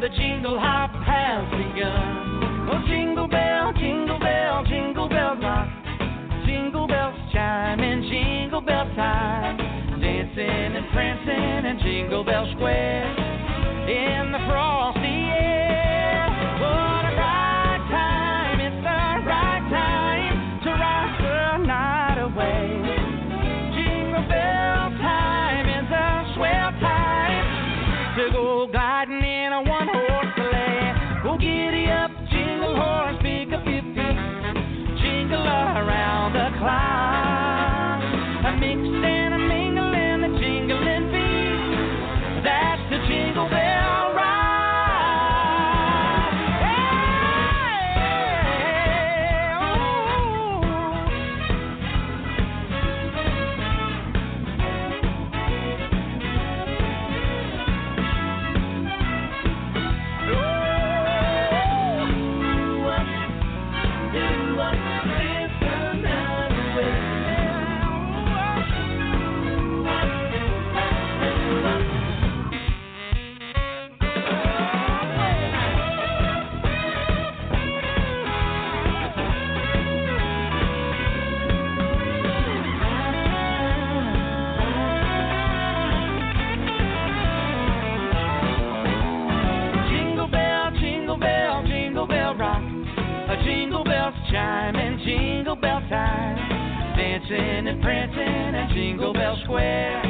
the jingle hop has begun. Oh, jingle bell, jingle bell, jingle bell rock. Jingle bells chime in jingle bell time. Dancing and prancing in Jingle Bell Square. In the Square.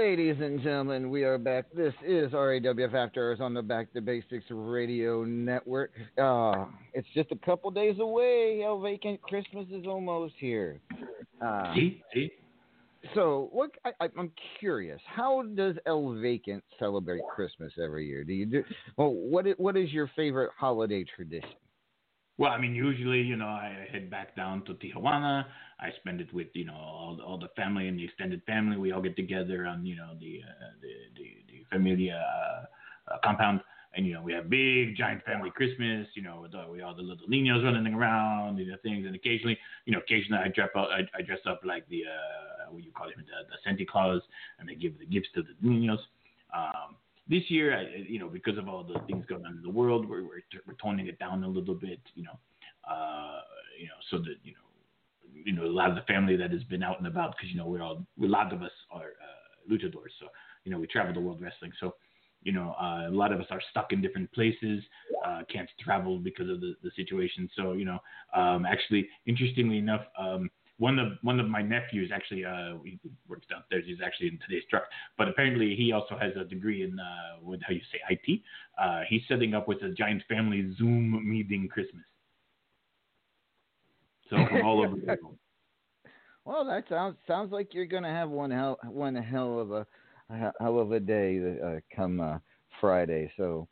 Ladies and gentlemen, we are back. This is RAWF After Hours on the Back to Basics Radio Network. Uh, it's just a couple days away. El Vacant Christmas is almost here. Uh, See, see. so, what? I, I'm curious. How does El Vacant celebrate Christmas every year? Do you do? Well, what is, what is your favorite holiday tradition? Well, I mean, usually, you know, I head back down to Tijuana. I spend it with, you know, all, all the family and the extended family. We all get together on, you know, the uh, the, the the familia uh, compound, and you know, we have big giant family Christmas. You know, with all, we all the little niños running around, you know, things, and occasionally, you know, occasionally I dress up, I, I dress up like the uh, what you call him, the, the Santa Claus, and they give the gifts to the niños. Um, this year, I, you know, because of all the things going on in the world, we're, we're, we're toning it down a little bit, you know, uh, you know, so that, you know, you know, a lot of the family that has been out and about, because, you know, we're all, a lot of us are uh, luchadors. So, you know, we travel the world wrestling. So, you know, uh, a lot of us are stuck in different places, uh, can't travel because of the, the situation. So, you know, um, actually, interestingly enough, um, one of one of my nephews actually uh, he works downstairs. He's actually in today's truck, but apparently he also has a degree in uh, what how you say IT. Uh, he's setting up with a giant family Zoom meeting Christmas. So from all over the world. Well, that sounds sounds like you're going to have one hell one hell of a a hell of a day uh, come uh, Friday. So,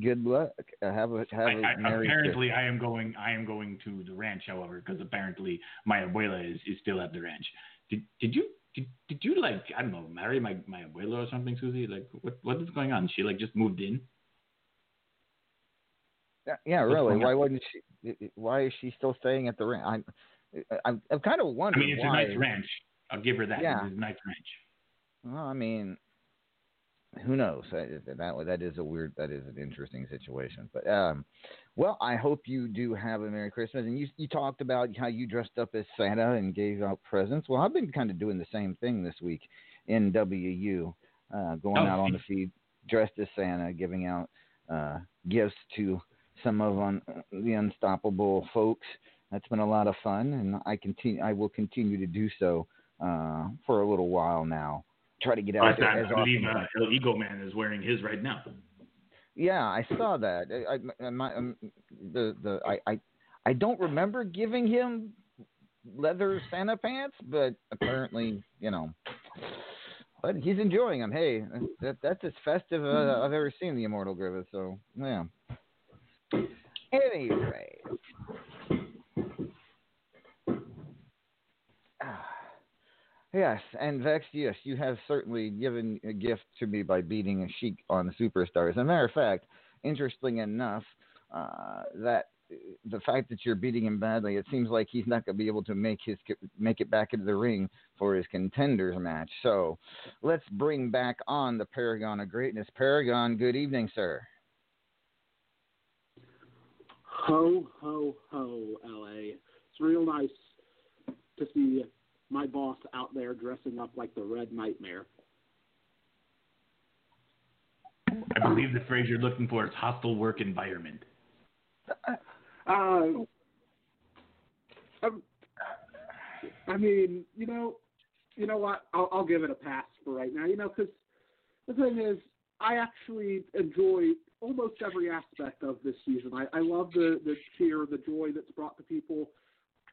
good luck. Have a have I, a I, merry apparently, I am going. I am going to the ranch, however, because apparently my abuela is, is still at the ranch. Did did you did, did you like I don't know marry my my abuela or something, Susie? Like what what is going on? She like just moved in. Yeah, yeah, really. Why on? wouldn't she? Why is she still staying at the ranch? I'm, I'm, I'm kind of wondering. I mean, it's why. a nice ranch. I'll give her that. Yeah. It's a nice ranch. Well, I mean, who knows? That that is a weird, that is an interesting situation. But um, well, I hope you do have a Merry Christmas. And you you talked about how you dressed up as Santa and gave out presents. Well, I've been kind of doing the same thing this week in WU, uh, going Oh, out on the feed dressed as Santa, giving out uh, gifts to some of un, the unstoppable folks. That's been a lot of fun, and I continue. I will continue to do so uh, for a little while now. Try to get out I, there I as believe often. uh, El Ego Man is wearing his right now. Yeah, I saw that. I, I, my, um, the the I, I I don't remember giving him leather Santa pants, but apparently, you know, but he's enjoying them. Hey, that that's as festive uh, I've ever seen the Immortal Griffith. So yeah. Anyway. Yes, and Vex, yes, you have certainly given a gift to me by beating a Sheik on the Superstars. As a matter of fact, interesting enough, uh, that the fact that you're beating him badly, it seems like he's not going to be able to make his make it back into the ring for his contenders match. So, let's bring back on the Paragon of Greatness. Paragon, good evening, sir. Ho, ho, ho, LA. It's real nice to see my boss out there dressing up like the Red Nightmare. I believe the phrase you're looking for is hostile work environment. Uh, um, I mean, you know, you know what? I'll, I'll give it a pass for right now. You know, because the thing is, I actually enjoy almost every aspect of this season. I, I love the the cheer, the joy that's brought to people.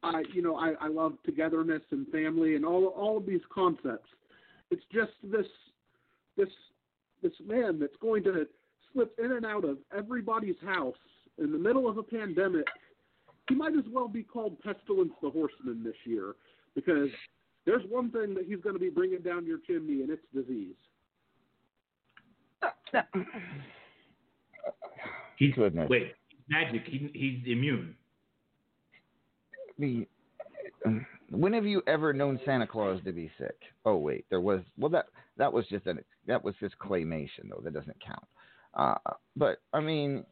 I, you know, I, I love togetherness and family and all all of these concepts. It's just this this this man that's going to slip in and out of everybody's house in the middle of a pandemic. He might as well be called Pestilence the Horseman this year because there's one thing that he's going to be bringing down your chimney, and it's disease. He's Goodness. wait, magic. He, he's immune. The when have you ever known Santa Claus to be sick? Oh wait, there was well that that was just an that was just claymation though that doesn't count. Uh, but I mean,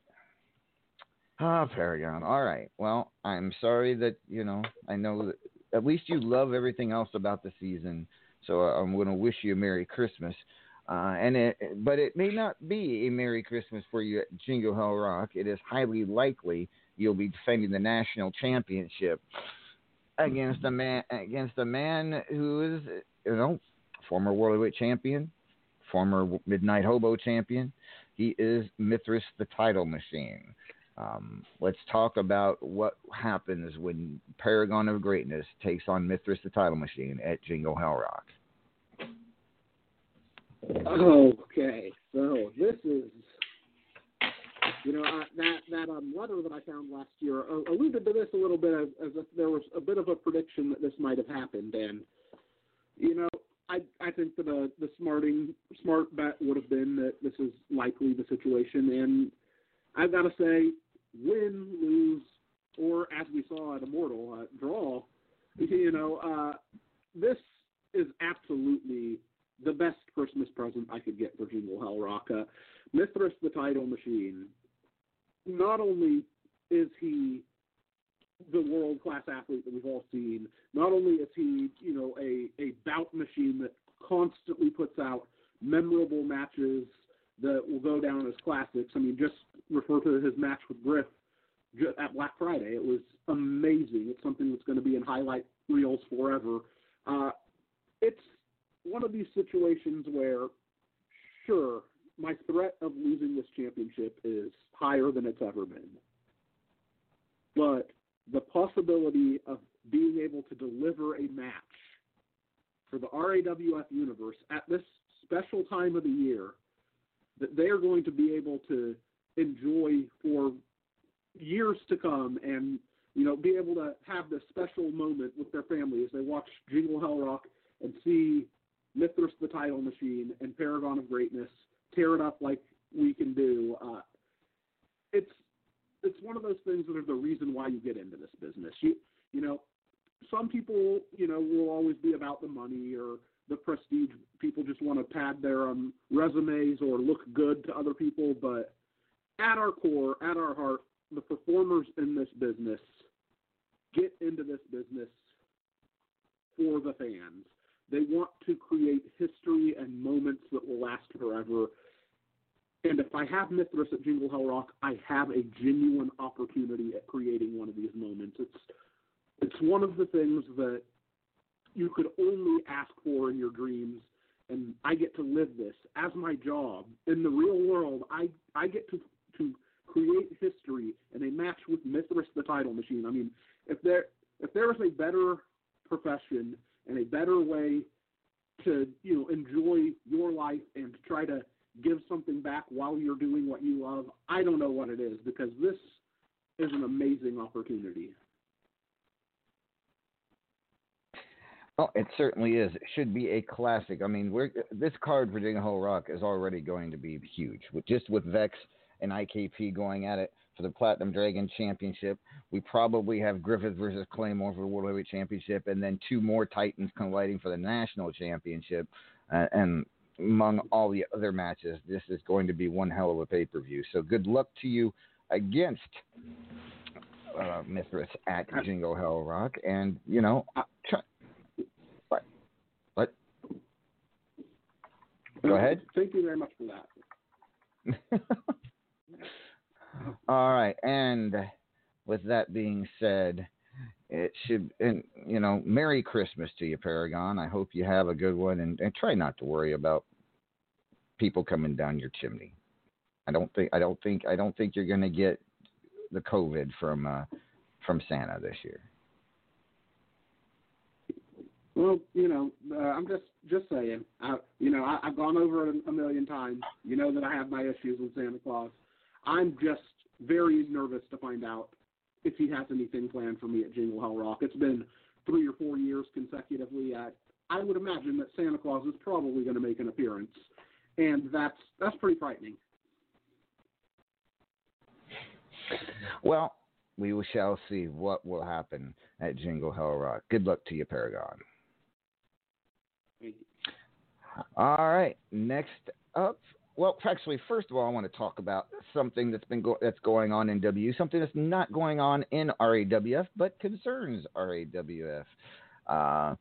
ah, Paragon. All right. Well, I'm sorry that you know. I know that at least you love everything else about the season. So I'm going to wish you a Merry Christmas. Uh, and it, but it may not be a Merry Christmas for you at Jingle Hell Rock. It is highly likely you'll be defending the national championship against a man against a man who is you know former world heavyweight champion, former Midnight Hobo champion. He is Mithras the title machine. Um, let's talk about what happens when Paragon of Greatness takes on Mithras the title machine at Jingle Hell Rock. Okay, so this is, you know, that that um, letter that I found last year uh, alluded to this a little bit as, as if there was a bit of a prediction that this might have happened, and you know, I I think that uh, the smarting smart bet would have been that this is likely the situation, and I've got to say, win, lose, or as we saw at Immortal, uh, draw, you know, uh, this is absolutely the best Christmas present I could get for Jingle Hell Rock. Uh, Mithras the title machine, not only is he the world class athlete that we've all seen, not only is he, you know, a, a bout machine that constantly puts out memorable matches that will go down as classics. I mean, just refer to his match with Griff at Black Friday. It was amazing. It's something that's going to be in highlight reels forever. Uh, it's one of these situations where, sure, my threat of losing this championship is higher than it's ever been. But the possibility of being able to deliver a match for the RAWF universe at this special time of the year that they are going to be able to enjoy for years to come and you know be able to have this special moment with their family as they watch Jingle Hell Rock and see Mithras the title machine and Paragon of Greatness tear it up like we can do. Uh, it's it's one of those things that are the reason why you get into this business. You you know, some people you know will always be about the money or the prestige. People just want to pad their um, resumes or look good to other people, but at our core, at our heart, the performers in this business get into this business for the fans. They want to create history and moments that will last forever. And if I have Mithras at Jingle Hell Rock, I have a genuine opportunity at creating one of these moments. It's it's one of the things that you could only ask for in your dreams, and I get to live this as my job in the real world. I I get to to create history in a match with Mithras the title machine. I mean, if there if there is a better profession and a better way to you know enjoy your life and try to give something back while you're doing what you love, I don't know what it is because this is an amazing opportunity. Well, it certainly is. It should be a classic. I mean, we're this card for Jingle Hell Rock is already going to be huge. With just with Vex and IKP going at it for the Platinum Dragon Championship, we probably have Griffith versus Claymore for the World Heavyweight Championship, and then two more Titans colliding for the National Championship. Uh, and among all the other matches, this is going to be one hell of a pay per view. So good luck to you against uh, Mithras at Jingle Hell Rock, and you know, try, what, what? Go ahead. Thank you very much for that. All right, and with that being said, it should, and you know, Merry Christmas to you, Paragon. I hope you have a good one, and, and try not to worry about people coming down your chimney. I don't think, I don't think, I don't think you're going to get the COVID from uh, from Santa this year. Well, you know, uh, I'm just just saying. I, you know, I, I've gone over it a million times. You know that I have my issues with Santa Claus. I'm just very nervous to find out if he has anything planned for me at Jingle Hell Rock. It's been three or four years consecutively. At, I would imagine that Santa Claus is probably going to make an appearance, and that's that's pretty frightening. Well, we shall see what will happen at Jingle Hell Rock. Good luck to you, Paragon. All right, next up. Well, actually, first of all, I want to talk about something that's been go- that's going on in W, something that's not going on in RAWF, but concerns RAWF. Uh,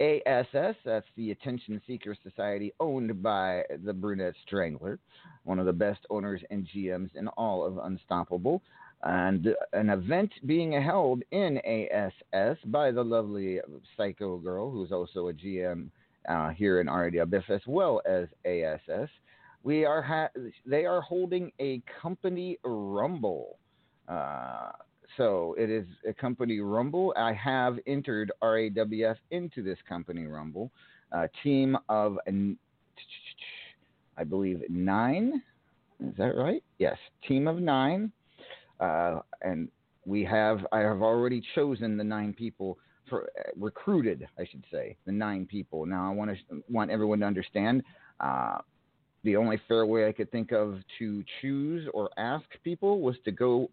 ASS, that's the Attention Seeker Society, owned by the Brunette Strangler, one of the best owners and GMs in all of Unstoppable, and an event being held in ASS by the lovely Psycho Girl, who's also a GM uh, here in RAWF as well as ASS. We are ha- they are holding a company rumble. Uh, so it is a company rumble. I have entered RAWF into this company rumble. A team of, I believe, nine. Is that right? Yes, team of nine. Uh, and we have, I have already chosen the nine people for uh, recruited, I should say, the nine people. Now I want to want everyone to understand. Uh, the only fair way I could think of to choose or ask people was to go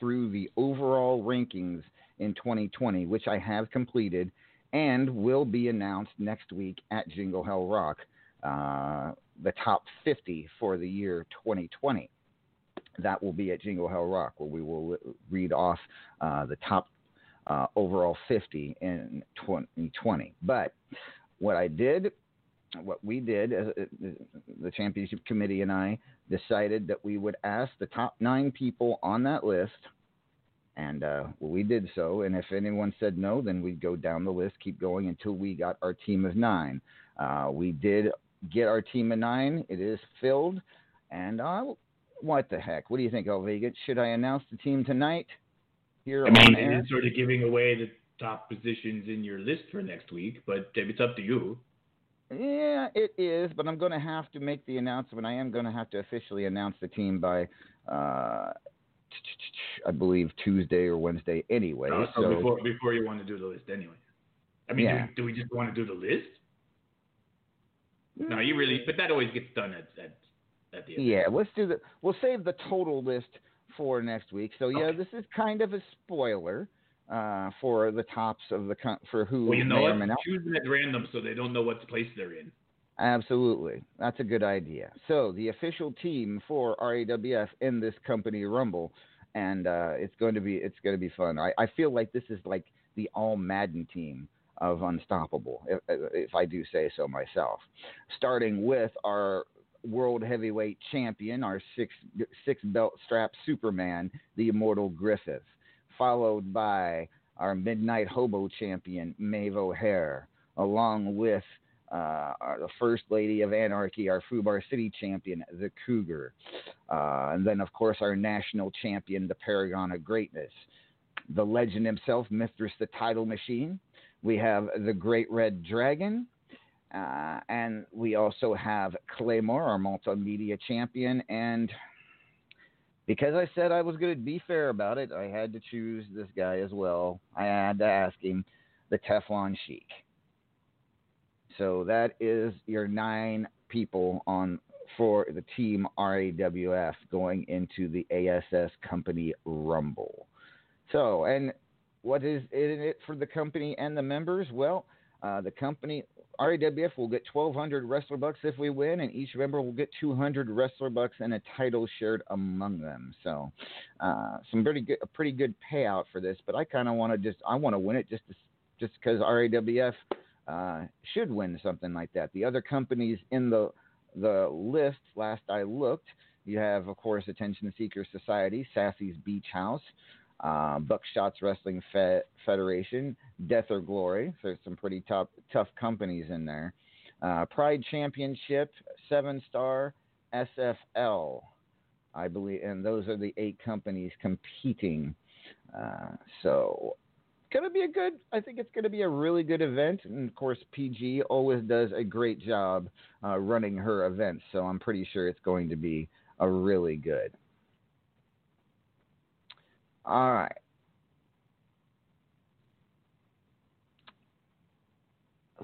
through the overall rankings in 2020, which I have completed and will be announced next week at Jingle Hell Rock, uh, the top 50 for the year 2020. That will be at Jingle Hell Rock, where we will read off uh, the top uh, overall 50 in 2020. But what I did, what we did, uh, the championship committee and I decided that we would ask the top nine people on that list and uh, we did so. And if anyone said no, then we'd go down the list, keep going until we got our team of nine. Uh, we did get our team of nine. It is filled. And uh, what the heck? What do you think, Elvega? Should I announce the team tonight here I on mean, air? is sort of giving away the top positions in your list for next week, but it's up to you. Yeah, it is, but I'm going to have to make the announcement. I am going to have to officially announce the team by, uh, I believe, Tuesday or Wednesday anyway. Uh, so, so before before you want to do the list anyway. I mean, Yeah. do, do we just want to do the list? No, you really, but that always gets done at at, at the end. Yeah, let's do the. We'll save the total list for next week. So yeah, Okay. this is kind of a spoiler uh, for the tops of the con- for who Well, you know what? Choose them at random so they don't know what place they're in. Absolutely, that's a good idea. So the official team for RAWF in this company rumble, and uh, it's going to be it's going to be fun. I, I feel like this is like the all Madden team of Unstoppable, if, if I do say so myself. Starting with our world heavyweight champion, our six six belt strap Superman, the immortal Griffith, followed by our midnight hobo champion Maeve O'Hare, along with uh, our, the First Lady of Anarchy, our Fubar City champion, the Cougar. Uh, and then, of course, our national champion, the Paragon of Greatness. The legend himself, Mithras the Title Machine. We have the Great Red Dragon. Uh, and we also have Claymore, our multimedia champion. And because I said I was going to be fair about it, I had to choose this guy as well. I had to ask him the Teflon Sheik. So that is your nine people on for the team RAWF going into the ASS Company Rumble. So, and what is in it for the company and the members? Well, uh, the company RAWF will get 1,200 wrestler bucks if we win, and each member will get 200 wrestler bucks and a title shared among them. So, uh, some pretty good, a pretty good payout for this. But I kind of want to just, I want to win it just to, just because RAWF uh, should win something like that. The other companies in the the list, last I looked, you have of course Attention Seeker Society, Sassy's Beach House, uh, Buckshots Wrestling Fe- Federation, Death or Glory. So there's some pretty tough tough companies in there. Uh, Pride Championship, Seven Star, SFL, I believe, and those are the eight companies competing. Uh, so gonna be a good. I think it's gonna be a really good event, and of course, PG always does a great job uh, running her events. So I'm pretty sure it's going to be a really good. All right.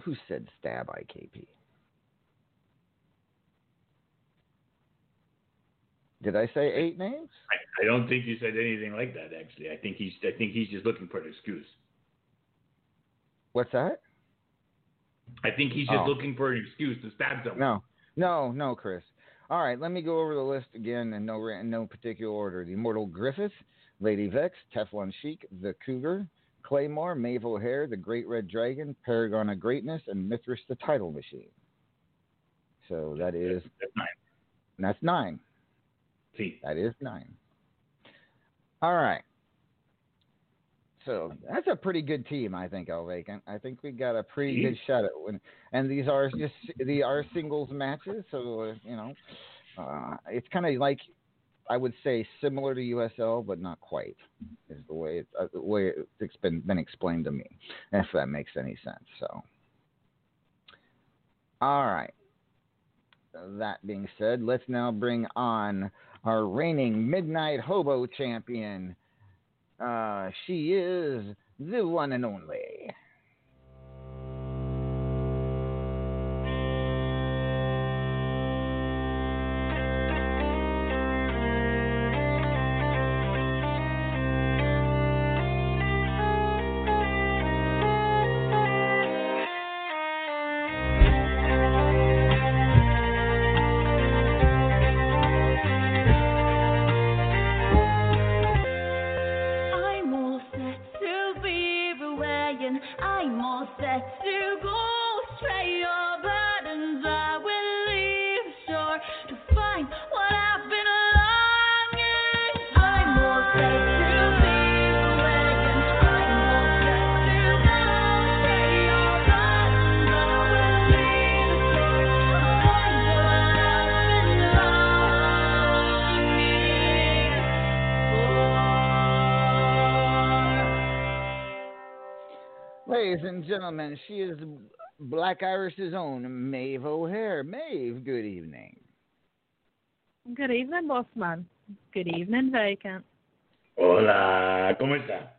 Who said stab IKP? Did I say eight names? I, I don't think you said anything like that. Actually, I think he's I think he's just looking for an excuse. What's that? I think he's just Oh. looking for an excuse to stab someone. No, no, no, Chris. All right, let me go over the list again in no in no particular order. The Immortal Griffith, Lady Vex, Teflon Sheik, the Cougar, Claymore, Maeve O'Hare, the Great Red Dragon, Paragon of Greatness, and Mithras the Title Machine. So that is That's nine. that's nine. See, That is nine. All right. So that's a pretty good team, I think, El Vacant. I think we got a pretty good shot at win. And these are just the are singles matches, so uh, you know, uh, it's kind of like I would say similar to USL, but not quite. Is the way it, uh, the way it's been been explained to me, if that makes any sense. So, all right. That being said, let's now bring on our reigning Midnight Hobo champion. Uh, she is the one and only. Ladies and gentlemen, she is Black Irish's own Maeve O'Hare. Maeve, good evening. Good evening, Bossman. Good evening, Vacant. Hola, ¿cómo está?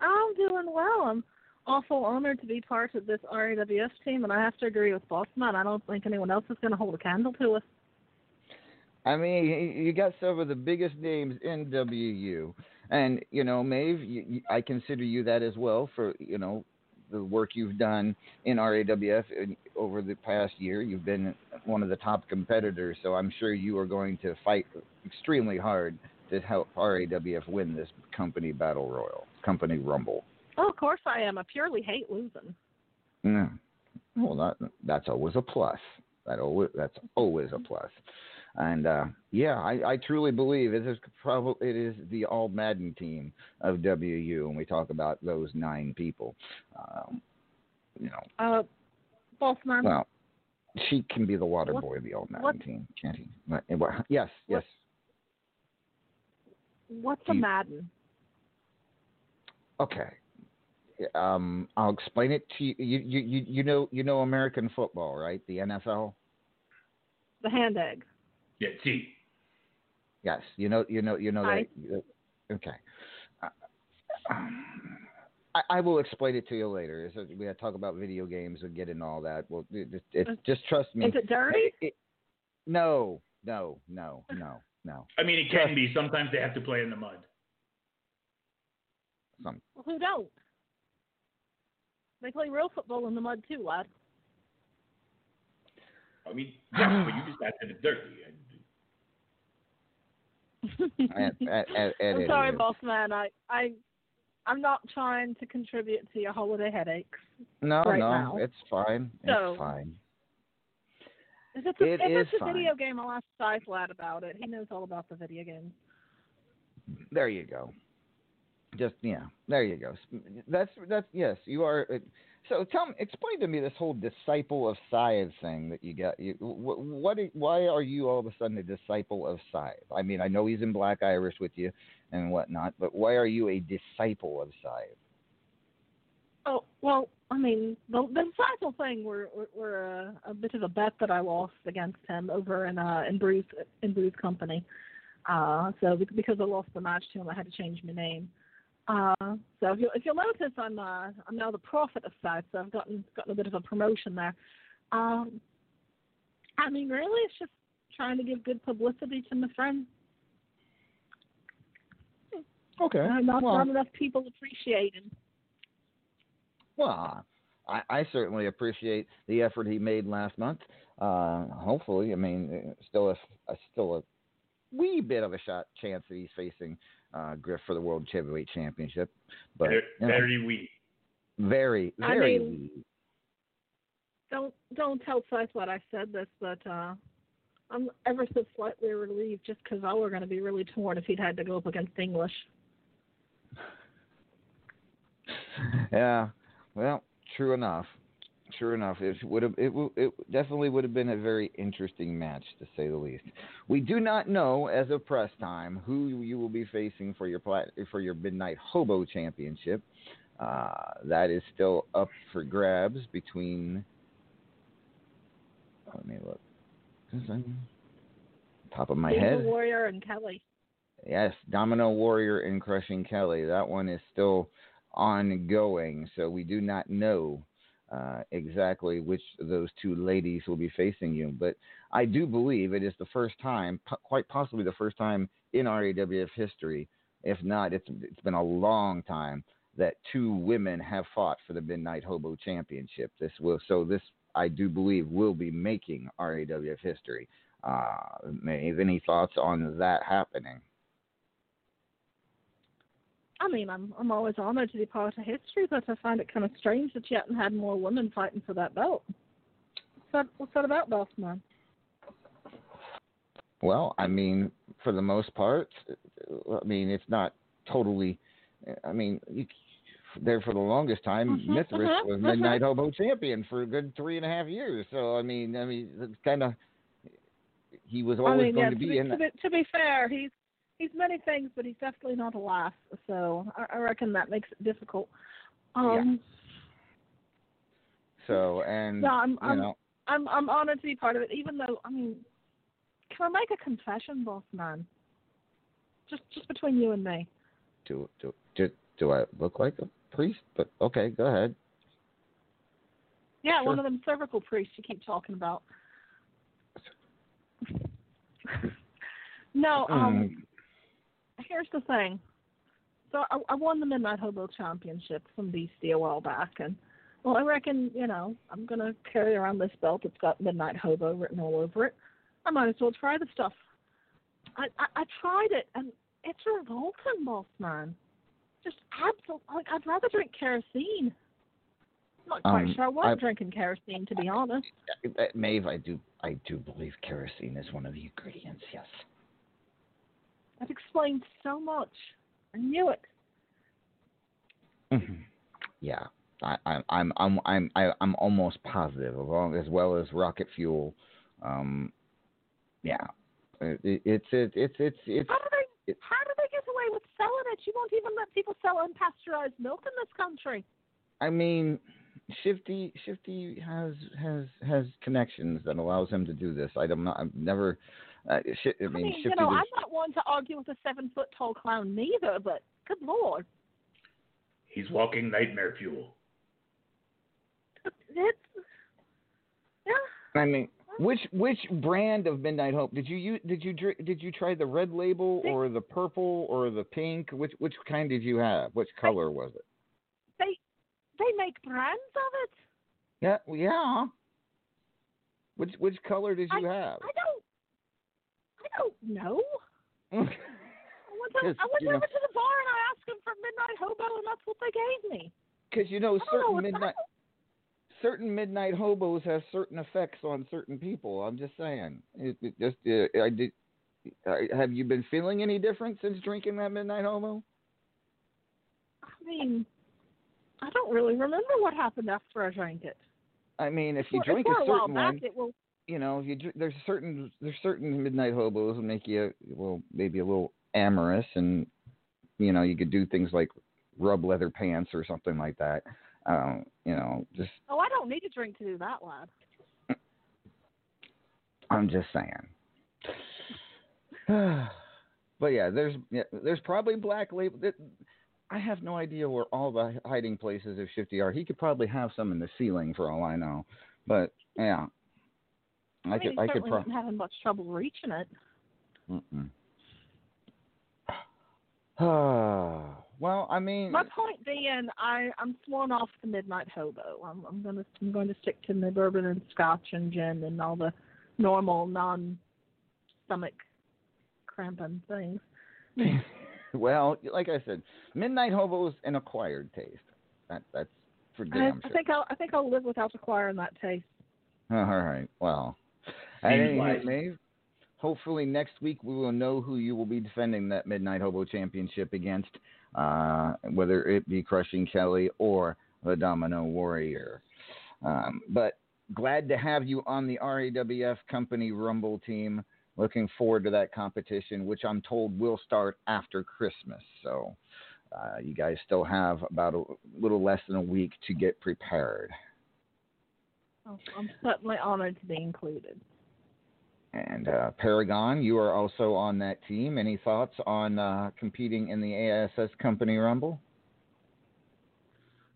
I'm doing well. I'm awful honored to be part of this RAWF team, and I have to agree with Bossman. I don't think anyone else is going to hold a candle to us. I mean, you you got some of the biggest names in WU, and you know, Maeve, you, you, I consider you that as well for you know the work you've done in RAWF in, over the past year. You've been one of the top competitors, so I'm sure you are going to fight extremely hard to help RAWF win this company battle royal, company rumble. Oh, of course I am. I purely hate losing. Yeah. Well, that that's always a plus. That always that's always a plus. And uh, yeah, I, I truly believe it is probably it is the all Madden team of WU when we talk about those nine people. Um, you know, Uh, Bossman, well, she can be the water What- boy of the all Madden what- team, can't he? Yes, yes. what's a Madden? Okay. Um, I'll explain it to you. You, you. you you know you know American football, right? The NFL. The hand egg. Yeah, see. Yes, you know, you know, you know Hi. that. Okay. Uh, I, I will explain it to you later. It's- we gotta talk about video games and get into all that. Well, it, it, it, Uh, just trust me. Is it dirty? It- it- no, no, no, no, no. I mean, it can be. Sometimes they have to play in the mud. Some, Well, who don't? They play real football in the mud too, lad. I mean, yeah, but you just got to the dirty. at, at, at, I'm sorry, boss man. I, I, I'm not trying to contribute to your holiday headaches. No, right no, now. it's fine. So- it's fine. If it's a, It if is it's a fine. video game, I'll ask Scythe Lad about it. He knows all about the video games. There you go. Just yeah, there you go. That's that's yes, you are. uh, So tell me, explain to me this whole disciple of Scythe thing that you got. You, what, what? Why are you all of a sudden a disciple of Scythe? I mean, I know he's in Black Irish with you and whatnot, but why are you a disciple of Scythe? Oh well, I mean the the disciple thing were were, a, a bit of a bet that I lost against him over in uh in Bruce in Bruce Company. Uh, so because I lost the match to him, I had to change my name. Uh, so if you if you'll notice, I'm uh I'm now the prophet of Scythe, so I've gotten gotten a bit of a promotion there. Um, I mean, really, it's just trying to give good publicity to my friend. Okay. Uh, not, well, not enough people appreciate him. Well, I, I certainly appreciate the effort he made last month. Uh, hopefully, I mean, uh, still a, a still a wee bit of a shot chance that he's facing uh, Griff for the World Heavyweight Championship, but Very, you know, very weak. very, I very mean- wee. don't don't tell Scythe what I said this, but uh, I'm ever so slightly relieved just because I were going to be really torn if he'd had to go up against English. yeah. Well, true enough. True enough. It would have. It, it definitely would have been a very interesting match, to say the least. We do not know, as of press time, who you will be facing for your plat- for your Midnight Hobo Championship. Uh, that is still up for grabs between. Let me look. Top of my head. Warrior and Kelly. Yes, Domino Warrior and Crushing Kelly. That one is still ongoing, so we do not know uh, exactly which those two ladies will be facing you. But I do believe it is the first time, quite possibly the first time in RAWF history, if not, it's it's been a long time that two women have fought for the Midnight Hobo Championship. This will so this I do believe will be making RAWF history. Uh, any thoughts on that happening? I mean, I'm I'm always honored to be part of history, but I find it kind of strange that you haven't had more women fighting for that belt. What's that, what's that about, boss man? Well, I mean, for the most part, I mean, it's not totally. I mean, you, there for the longest time, Mhm, Mithras mhm, was. Midnight Hobo champion for a good three and a half years. So I mean, I mean, it's kind of he was always I mean, going yeah, to be be, in. to, be, to be fair, he's he's many things, but he's definitely not a laugh. So I, I reckon that makes it difficult. Um, So and No, I'm you I'm, know, I'm I'm honored to be part of it. Even though, I mean, can I make a confession, boss man? Just just between you and me. do do do do I look like a priest? But okay, go ahead. Yeah, Sure. one of them cervical priests you keep talking about. no, um, Mm. Here's the thing. So I, I won the Midnight Hobo Championship from Beastie a while back, and well, I reckon you know I'm gonna carry around this belt that's got Midnight Hobo written all over it. I might as well try the stuff. I I, I tried it, and it's revolting, boss man. Just absolute. Like I'd rather drink kerosene. I'm not quite Um, sure I was I- drinking kerosene, to be honest. Maeve, I do I do believe kerosene is one of the ingredients. Yes. That explains so much. I knew it. Mhm. Yeah, I, I, I'm I'm I'm I, I'm almost positive, along as well as rocket fuel. Um, yeah, it, it, it's it, it's it's it's How do they? How do they get away with selling it? You won't even let people sell unpasteurized milk in this country. I mean, Shifty Shifty has has has connections that allows him to do this. I'm not. I've never. Uh, shi I I mean, mean, you know, was- I'm not one to argue with a seven foot tall clown neither, but good lord, He's walking nightmare fuel. it's yeah. I mean, which which brand of Midnight Hobo did you use? Did you dr- did you try the red label or the purple or the pink? Which which kind did you have? Which color was it? They they make brands of it. Yeah, yeah. Which which color did you have? I don't. I don't know. I went, to, I went you know- over to the bar and I asked them for Midnight Hobo, and that's what they gave me. Because you know I know certain what midnight certain midnight hobos have certain effects on certain people. I'm just saying. It, it just uh, I did. Uh, have you been feeling any different since drinking that midnight hobo? I mean, I don't really remember what happened after I drank it. I mean, if you drink a a while certain back, one, it will. You know, if you there's certain there's certain midnight hobos that make you well maybe a little amorous, and you know you could do things like rub leather pants or something like that. Um, you know, just Oh, I don't need to drink to do that, one. I'm just saying. but yeah, there's yeah, there's probably black label. I have no idea where all the hiding places of Shifty are. He could probably have some in the ceiling for all I know. But yeah, I, I, could I could certainly probably. wasn't having much trouble reaching it. Mm-mm. well, I mean, My point being, I I'm sworn off the midnight hobo. I'm I'm gonna I'm going to stick to my bourbon and scotch and gin and all the normal non stomach cramping things. well, like I said, Midnight Hobo's an acquired taste. That that's for I, damn I sure. think I'll I think I'll live without acquiring that taste. All right. Well, at Seems any wise. rate, Maeve, hopefully next week we will know who you will be defending that Midnight Hobo Championship against. uh, whether it be Crushing Kelly or the Domino Warrior. Um, but glad to have you on the RAWF Company Rumble team. Looking forward to that competition, which I'm told will start after Christmas. So uh, you guys still have about a little less than a week to get prepared. Oh, I'm certainly honored to be included. And uh, Paragon, you are also on that team. Any thoughts on uh, competing in the ASS Company Rumble?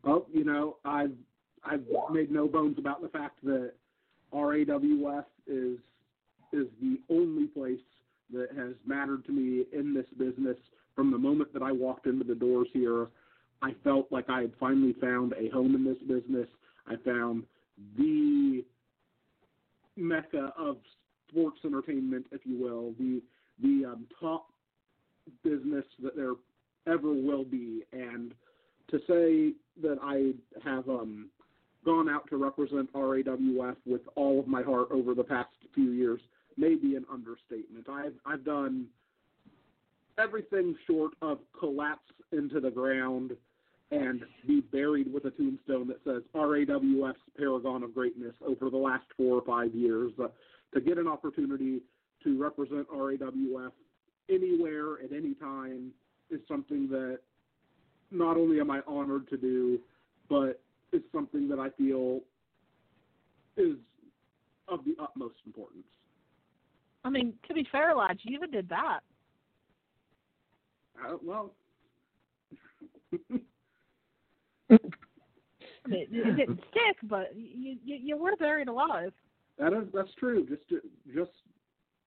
Well, you know, I've I've made no bones about the fact that RAWF is is the only place that has mattered to me in this business from the moment that I walked into the doors here. I felt like I had finally found a home in this business. I found the mecca of sports entertainment, if you will, the the um, top business that there ever will be, and to say that I have um, gone out to represent RAWF with all of my heart over the past few years may be an understatement. I've I've done everything short of collapse into the ground and be buried with a tombstone that says RAWF's Paragon of Greatness over the last four or five years. Uh, to get an opportunity to represent RAWF anywhere at any time is something that not only am I honored to do, but is something that I feel is of the utmost importance. I mean, to be fair, lad, you even did that. Uh, well, I mean, it didn't stick, but you, you you were buried alive. that is that's true. Just just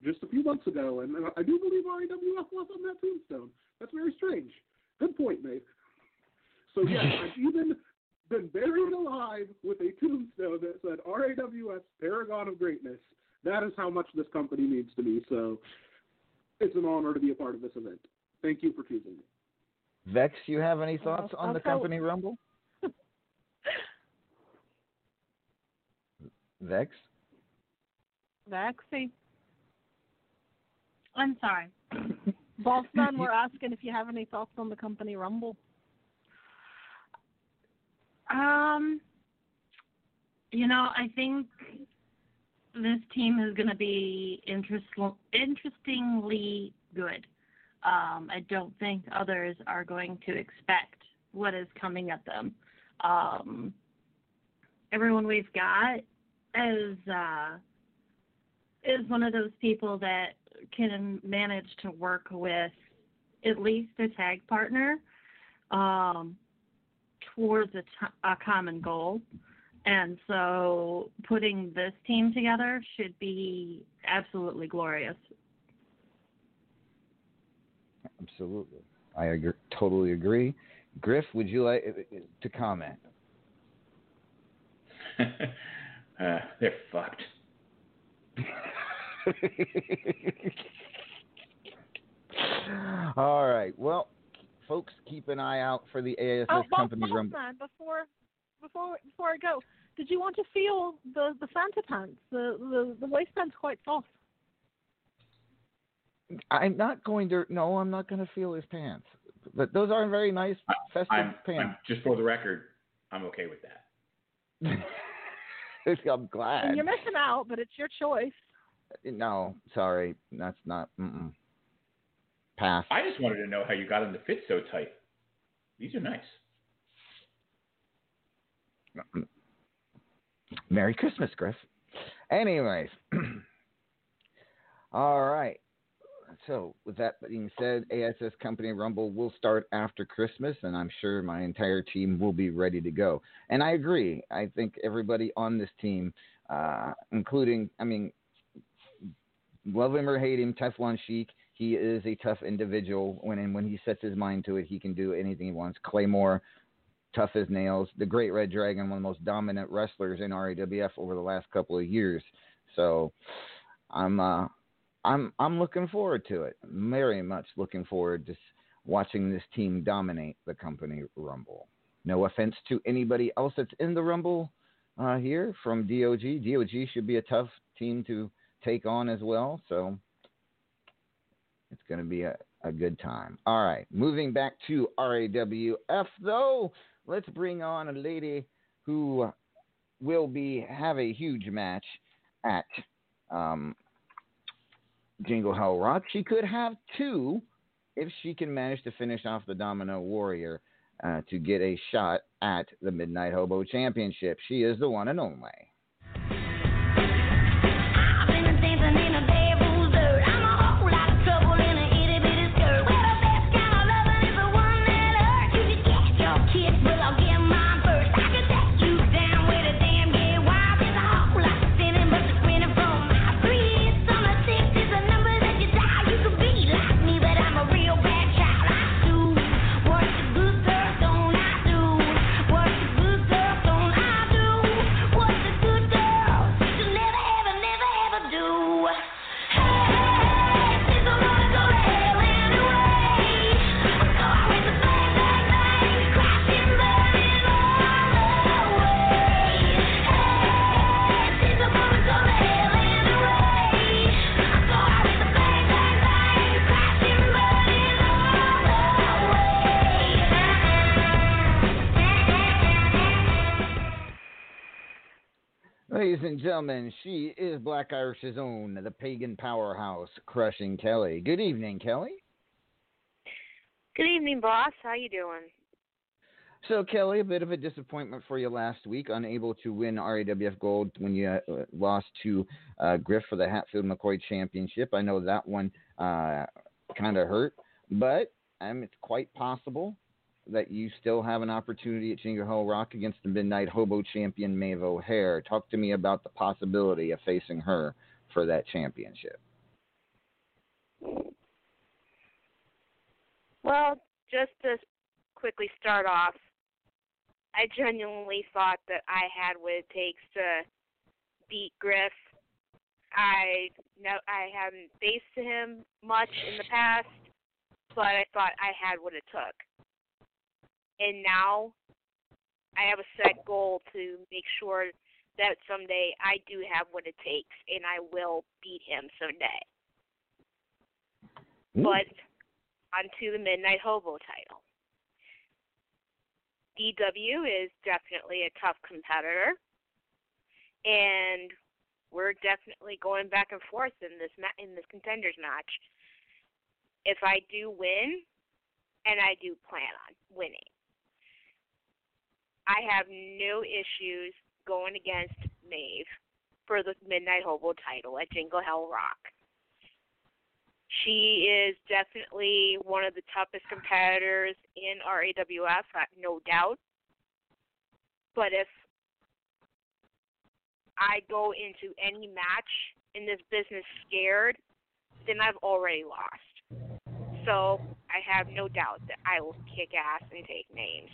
just a few months ago, and I do believe RAWF was on that tombstone. That's very strange. Good point, mate. So yes, I've even been buried alive with a tombstone that said RAWF's Paragon of Greatness. That is how much this company means to me. So it's an honor to be a part of this event. Thank you for choosing me. Vex, you have any thoughts Uh, on the also- Company Rumble? Vex? Vaxie. I'm sorry. Bossman, we're asking if you have any thoughts on the company rumble. Um, you know, I think this team is going to be interest- interestingly good. Um, I don't think others are going to expect what is coming at them. Um, everyone we've got is uh, is one of those people that can manage to work with at least a tag partner um, towards a, t- a common goal. And so putting this team together should be absolutely glorious. Absolutely. I agree, totally agree. Griff, would you like to comment? uh, they're fucked. All right. Well, folks, keep an eye out for the ASS oh, Boss, Company Rumble. Bossman, before before before I go, did you want to feel the the Santa pants? The the the waistband's quite soft. I'm not going to. No, I'm not going to feel his pants. But those are very nice festive I'm, pants. I'm- just for the record, I'm okay with that. I'm glad. And you're missing out, but it's your choice. No, sorry, that's not. Mm-mm. Pass. I just wanted to know how you got them to fit so tight. These are nice. Merry Christmas, Griff. Anyways, all right. So, with that being said, ASS Company Rumble will start after Christmas, and I'm sure my entire team will be ready to go. And I agree. I think everybody on this team, uh, including, I mean, love him or hate him, Teflon Sheik, he is a tough individual. When and when he sets his mind to it, he can do anything he wants. Claymore, tough as nails. The Great Red Dragon, one of the most dominant wrestlers in RAWF over the last couple of years. So, I'm uh, I'm I'm looking forward to it. Very much looking forward to watching this team dominate the company Rumble. No offense to anybody else that's in the Rumble uh, here from DOG. DOG should be a tough team to take on as well. So It's going to be a, a good time. All right, moving back to RAWF though, let's bring on a lady who will be have a huge match at um, Jingle Hell Rock. She could have two if she can manage to finish off the Domino Warrior uh, to get a shot at the Midnight Hobo Championship. She is the one and only. And gentlemen, she is Black Irish's own, the pagan powerhouse, Crushing Kelly. Good evening, Kelly. Good evening, boss. How you doing? So, Kelly, a bit of a disappointment for you last week, unable to win RAWF Gold when you uh, lost to uh, Griff for the Hatfield McCoy Championship. I know that one uh, kind of hurt, but um, it's quite possible that you still have an opportunity at Jingle Hell Rock against the Midnight Hobo champion Maeve O'Hare. Talk to me about the possibility of facing her for that championship. Well, just to quickly start off, I genuinely thought that I had what it takes to beat Griff. I no, I haven't faced him much in the past, but I thought I had what it took. And now I have a set goal to make sure that someday I do have what it takes and I will beat him someday. But onto the Midnight Hobo title. DW is definitely a tough competitor, and we're definitely going back and forth in this ma- in this contenders match. If I do win, and I do plan on winning, I have no issues going against Maeve for the Midnight Hobo title at Jingle Hell Rock. She is definitely one of the toughest competitors in RAWF, uh, no doubt. But if I go into any match in this business scared, then I've already lost. So I have no doubt that I will kick ass and take names.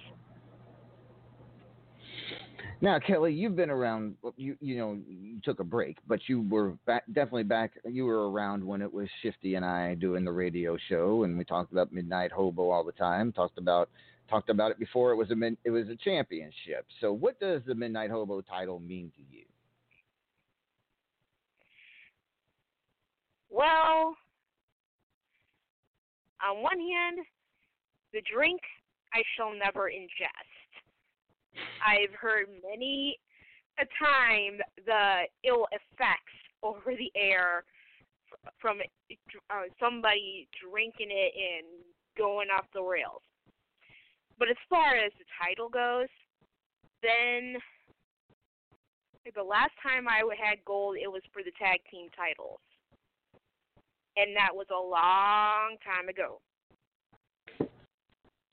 Now, Kelly, you've been around. You you know you took a break, but you were back, definitely back. You were around when it was Shifty and I doing the radio show, and we talked about Midnight Hobo all the time. Talked about talked about it before it was a it was a championship. So, what does the Midnight Hobo title mean to you? Well, on one hand, the drink I shall never ingest. I've heard many a time the ill effects over the air from uh, somebody drinking it and going off the rails. But as far as the title goes, then the last time I had gold, it was for the tag team titles, and that was a long time ago.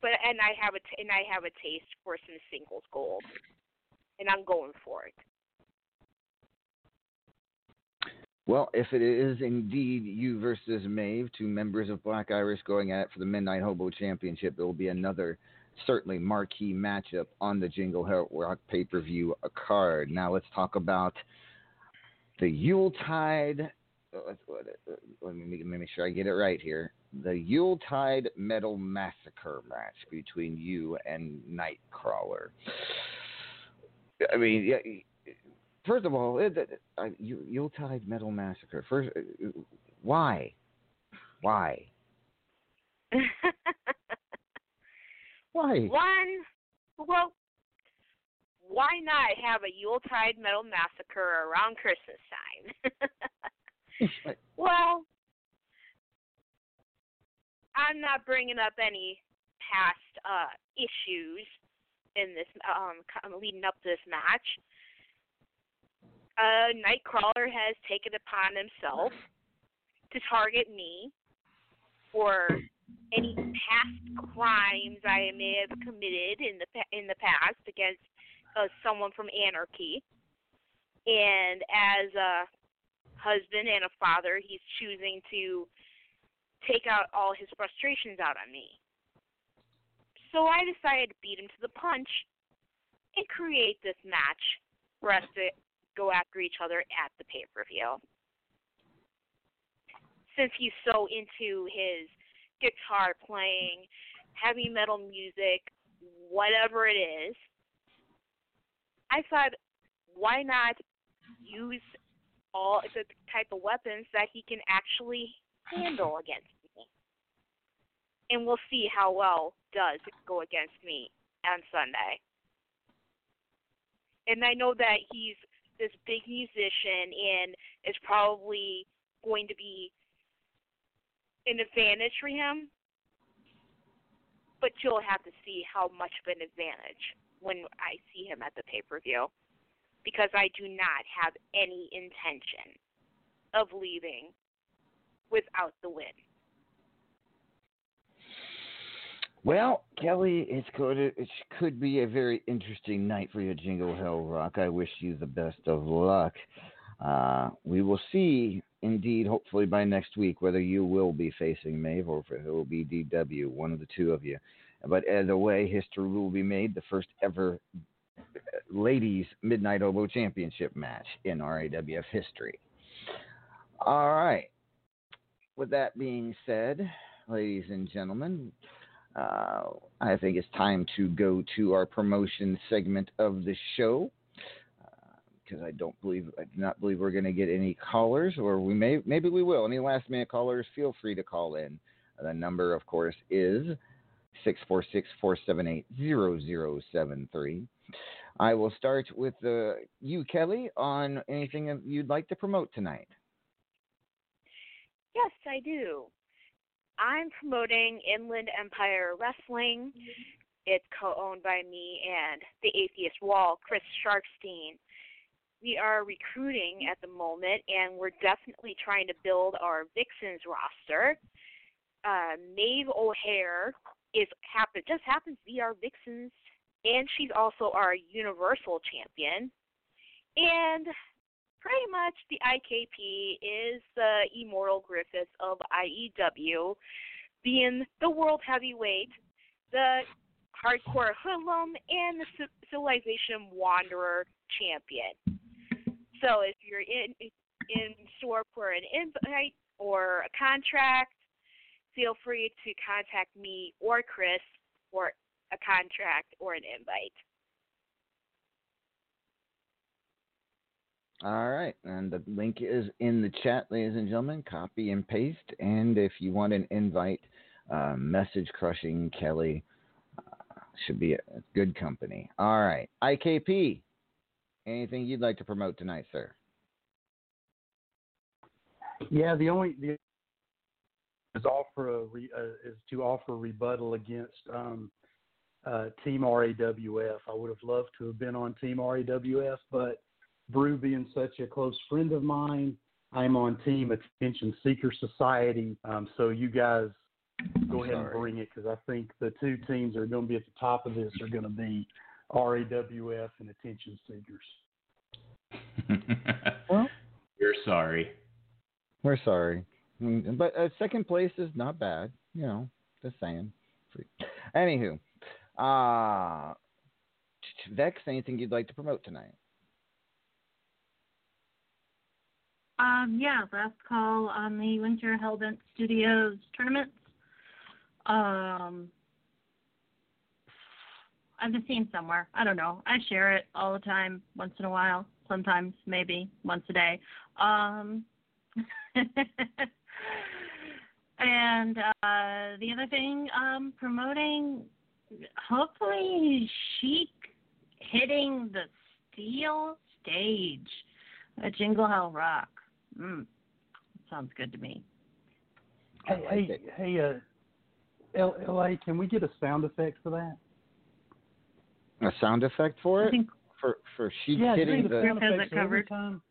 But and I have a t- and I have a taste for some singles gold, and I'm going for it. Well, if it is indeed you versus Maeve, two members of Black Irish going at it for the Midnight Hobo Championship, it will be another certainly marquee matchup on the Jingle Hell Rock pay per view card. Now let's talk about the Yuletide. uh, let me make sure I get it right here. The Yuletide Metal Massacre match between you and Nightcrawler. I mean, yeah, first of all, it, it, uh, Yuletide Metal Massacre. First, uh, why? Why? Why? One, well, why not have a Yuletide Metal Massacre around Christmas time? well, I'm not bringing up any past uh, issues in this um, leading up to this match. Uh, Nightcrawler has taken upon himself to target me for any past crimes I may have committed in the in the past against uh, someone from Anarchy. And as a husband and a father, he's choosing to take out all his frustrations out on me. So I decided to beat him to the punch and create this match for us to go after each other at the pay per view. Since he's so into his guitar playing, heavy metal music, whatever it is, I thought, why not use all the type of weapons that he can actually handle against me? And we'll see how well does go against me on Sunday. And I know that he's this big musician and is probably going to be an advantage for him. But you'll have to see how much of an advantage when I see him at the pay per view. Because I do not have any intention of leaving without the win. Well, Kelly, it's to, it could be a very interesting night for you, Jingle Hell Rock. I wish you the best of luck. Uh, we will see, indeed, hopefully by next week, whether you will be facing Maeve or if it will be DW, one of the two of you. But either way, history will be made. The first ever ladies Midnight Hobo Championship match in RAWF history. All right. With that being said, ladies and gentlemen, uh, I think it's time to go to our promotion segment of the show because I don't believe I do not believe we're going to get any callers, or we may maybe we will. Any last minute callers, feel free to call in. The number, of course, is six four six four seven eight zero zero seven three. I will start with uh, you, Kelly, on anything you'd like to promote tonight. Yes, I do. I'm promoting Inland Empire Wrestling. It's co-owned by me and the Atheist Wall, Chris Sharpstein. We are recruiting at the moment, and we're definitely trying to build our Vixens roster. Uh, Maeve O'Hare is happen just happens to be our Vixens, and she's also our Universal Champion. And pretty much the IKP is the Immortal Griffiths of IEW, being the World Heavyweight, the Hardcore Hoodlum, and the Civilization Wanderer Champion. So if you're in in store for an invite or a contract, feel free to contact me or Chris for a contract or an invite. All right, and the link is in the chat, ladies and gentlemen. Copy and paste, and if you want an invite, uh, message crushing Kelly uh, should be a good company. All right, IKP. Anything you'd like to promote tonight, sir? Yeah, the only the is offer a re, uh, is to offer rebuttal against um, uh, Team RAWF. I would have loved to have been on Team RAWF, but Brew being such a close friend of mine, I'm on Team Attention Seeker Society. Um, so you guys go ahead and bring it because I think the two teams that are going to be at the top of this are going to be RAWF and Attention Seekers. Well, We're sorry. we're sorry, Mm, but uh, second place is not bad. You know, just saying. Anywho, uh, Vex, anything you'd like to promote tonight? Um, yeah, last call on the Winter Hellbent Studios tournaments. Um, I've just seen somewhere. I don't know. I share it all the time, once in a while. Sometimes, maybe once a day. Um, And uh, the other thing, um, promoting hopefully Sheik hitting the steel stage at Jingle Hell Rock. Mm, sounds good to me. Hey, hey, hey, uh, L- LA, can we get a sound effect for that? A sound effect for it? think For for she yeah, hitting the. the sound it effects every covered? time.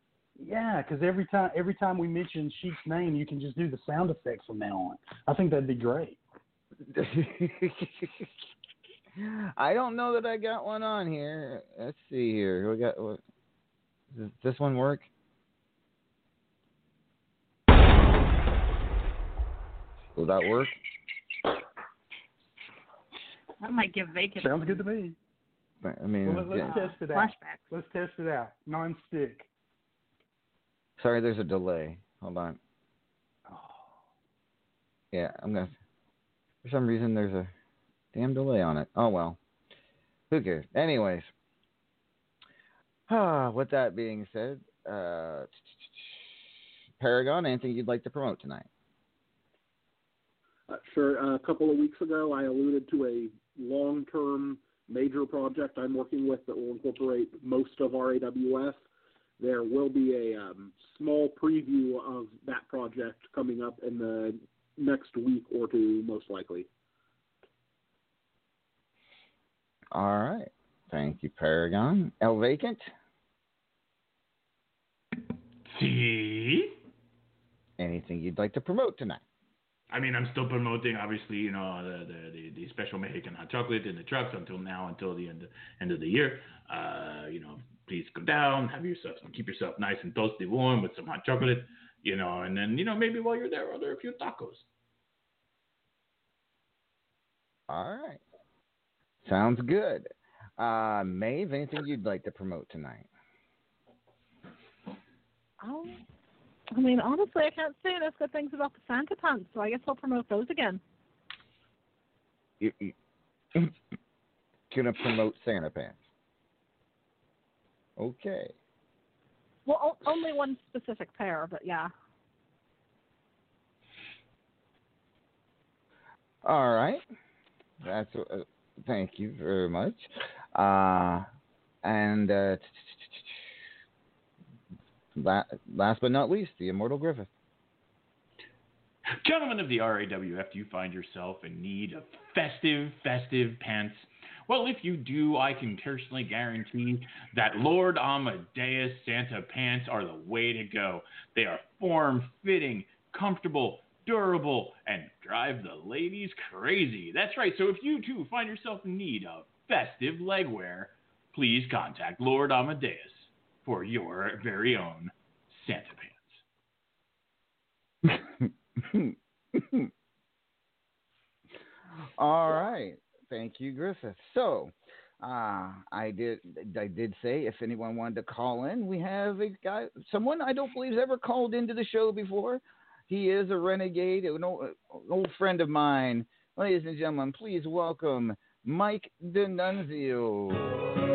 Yeah, because every time every time we mention Sheik's name, you can just do the sound effects from now on. I think that'd be great. I don't know that I got one on here. Let's see here. We got. what- Does this one work? Will that work? That might give vacant. Sounds good to me. I mean, Well, let, yeah. us test it out. Flashbacks. Let's test it out. Non-stick. sorry, there's a delay. Hold on. Oh. Yeah, I'm gonna. For some reason, there's a damn delay on it. Oh well. Who cares? Anyways. Ah, with that being said, uh, Paragon, anything you'd like to promote tonight? Uh, sure. Uh, a couple of weeks ago, I alluded to a long-term major project I'm working with that will incorporate most of our AWS. There will be a um, small preview of that project coming up in the next week or two, most likely. All right. Thank you, Paragon. L Vacant? See? Anything you'd like to promote tonight? I mean, I'm still promoting, obviously, you know, the the, the, the special Mexican hot chocolate in the trucks until now, until the end end of the year. Uh, you know, please come down, have yourself, some keep yourself nice and toasty warm with some hot chocolate, you know, and then you know maybe while you're there, order a few tacos. All right. Sounds good. Uh, Maeve, anything you'd like to promote tonight? Oh, I mean, honestly, I can't say enough good things about the Santa pants, so I guess I'll promote those again. You, you, gonna promote Santa Pants. Okay. Well, o- only one specific pair, but yeah. All right. That's uh, thank you very much. Uh, and uh, last but not least, the immortal Griffith. Gentlemen of the RAWF, do you find yourself in need of festive, festive pants? Well, if you do, I can personally guarantee that Lord Amadeus Santa pants are the way to go. They are form fitting, comfortable, durable, and drive the ladies crazy. That's right. So if you too find yourself in need of festive legwear, please contact Lord Amadeus for your very own Santa pants. All right. Thank you, Griffith. So, uh, I did I did say if anyone wanted to call in, we have a guy, someone I don't believe has ever called into the show before. He is a renegade, an old, an old friend of mine. Ladies and gentlemen, please welcome Mike D'Annunzio.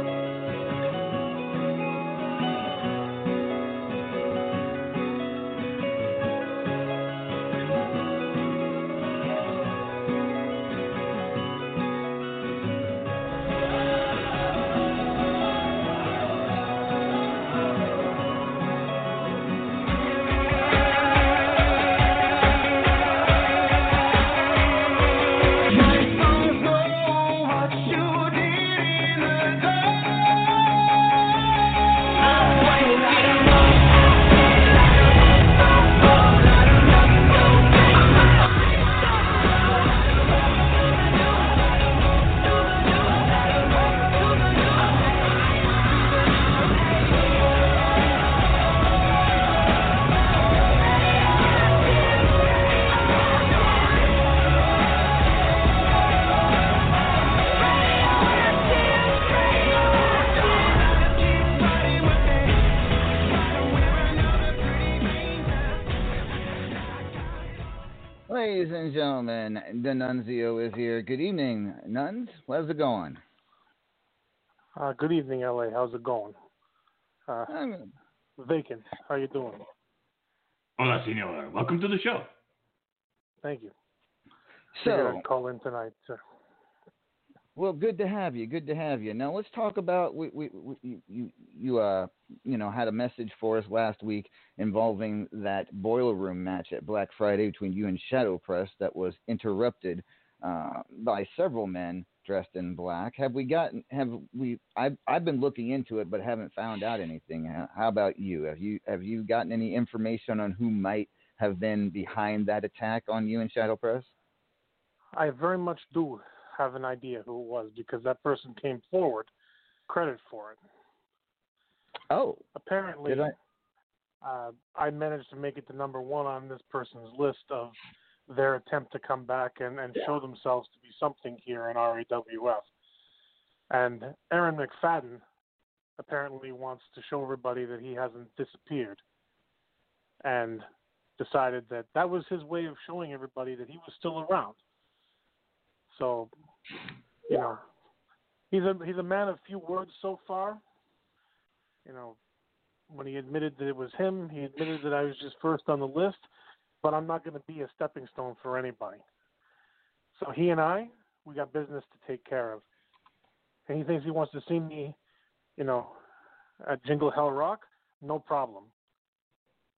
Gentlemen, D'Annunzio is here. Good evening, nuns. How's it going? Uh, good evening, LA. How's it going? Uh, I'm- vacant. How you doing? Hola, senor. Welcome to the show. Thank you. So, I'd call in tonight, sir. Well, good to have you. Good to have you. Now let's talk about we, we, we you- you uh you know had a message for us last week involving that boiler room match at Black Friday between you and Shadow Press that was interrupted uh, by several men dressed in black. Have we gotten have we I've I've been looking into it but haven't found out anything. How about you? Have you have you gotten any information on who might have been behind that attack on you and Shadow Press? I very much do have an idea who it was because that person came forward, credit for it. Oh, Apparently, I? uh, I managed to make it to number one on this person's list of their attempt to come back and, and show themselves to be something here in RAWF. And Aaron McFadden apparently wants to show everybody that he hasn't disappeared and decided that that was his way of showing everybody that he was still around. So, you know, he's a he's a man of few words so far. You know, when he admitted that it was him, he admitted that I was just first on the list, but I'm not going to be a stepping stone for anybody. So he and I, we got business to take care of. And he thinks he wants to see me, you know, at Jingle Hell Rock, no problem.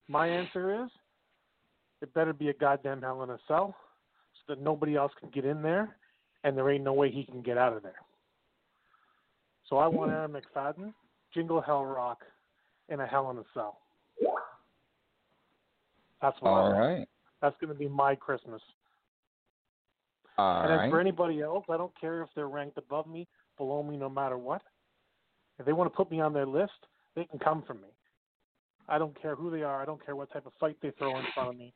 My answer is, it better be a goddamn hell in a cell, so that nobody else can get in there, and there ain't no way he can get out of there. So I want Aaron McFadden, Jingle Hell Rock, in a hell in a cell. That's what I All want. right. That's going to be my Christmas. All and as right. for anybody else, I don't care if they're ranked above me, below me, no matter what. If they want to put me on their list, they can come for me. I don't care who they are. I don't care what type of fight they throw in front of me.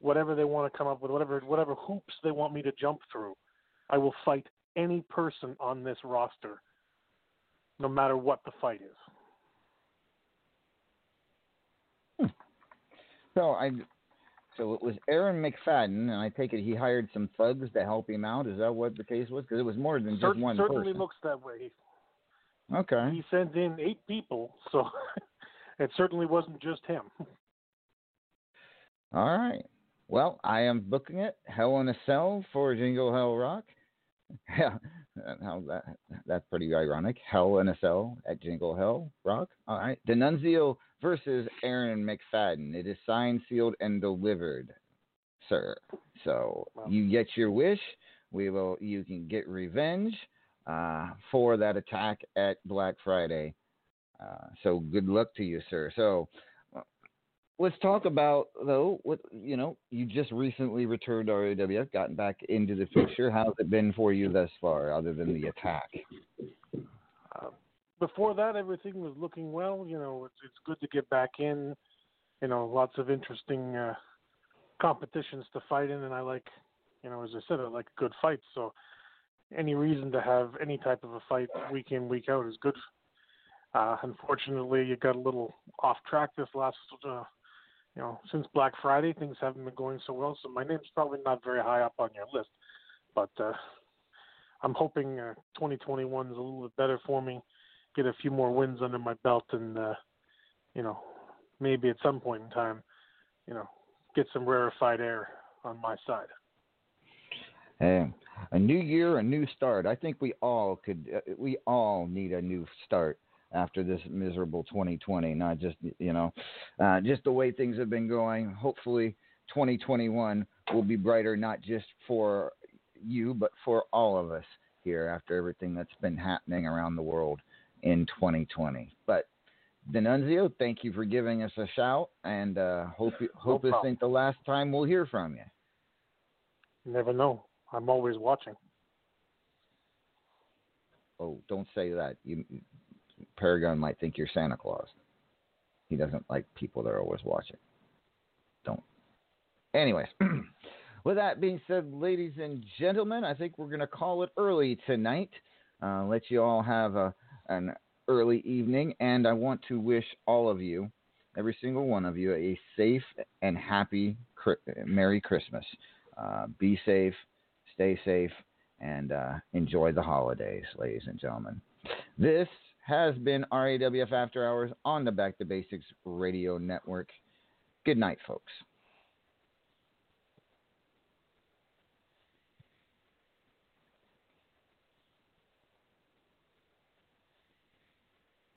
Whatever they want to come up with, whatever whatever hoops they want me to jump through, I will fight any person on this roster, no matter what the fight is. Hmm. So I, so it was Aaron McFadden, and I take it he hired some thugs to help him out. Is that what the case was? Because it was more than just one certainly person. Certainly looks that way. okay. He sent in eight people, so it certainly wasn't just him. All right. Well, I am booking it. Hell in a Cell for Jingle Hell Rock. Yeah, how that that's pretty ironic. Hell in a Cell at Jingle Hell Rock. All right. D'Annunzio versus Aaron McFadden. It is signed, sealed, and delivered, sir. So you get your wish. We will. You can get revenge uh, for that attack at Black Friday. Uh, so good luck to you, sir. So let's talk about though what you know you just recently returned RAWF, gotten back into the picture. How's it been for you thus far, other than the attack? Uh, before that, everything was looking well. You know, it's it's good to get back in. You know, lots of interesting uh, competitions to fight in, and I like, you know, as I said, I like good fights. So, any reason to have any type of a fight week in week out is good. Uh, unfortunately, you got a little off track this last, uh, you know, since Black Friday. Things haven't been going so well, so my name's probably not very high up on your list. But uh, I'm hoping uh, 2021 is a little bit better for me. Get a few more wins under my belt, and uh, you know, maybe at some point in time, you know, get some rarefied air on my side. Hey, a new year, a new start. I think we all could. Uh, we all need a new start after this miserable 2020. Not just you know, uh, just the way things have been going. Hopefully, 2021 will be brighter, not just for you, but for all of us here after everything that's been happening around the world in 2020. But D'Annunzio, thank you for giving us a shout, and uh, hope hope this problem. ain't the last time we'll hear from you. You never know. I'm always watching. Oh, don't say that. You, Paragon might think you're Santa Claus. He doesn't like people that are always watching. Don't. Anyways, with that being said, ladies and gentlemen, I think we're going to call it early tonight. Uh, let you all have a, an early evening, and I want to wish all of you, every single one of you, a safe and happy Merry Christmas. Uh, be safe, stay safe, and uh, enjoy the holidays, ladies and gentlemen. This has been RAWF After Hours on the Back to Basics Radio Network. Good night, folks.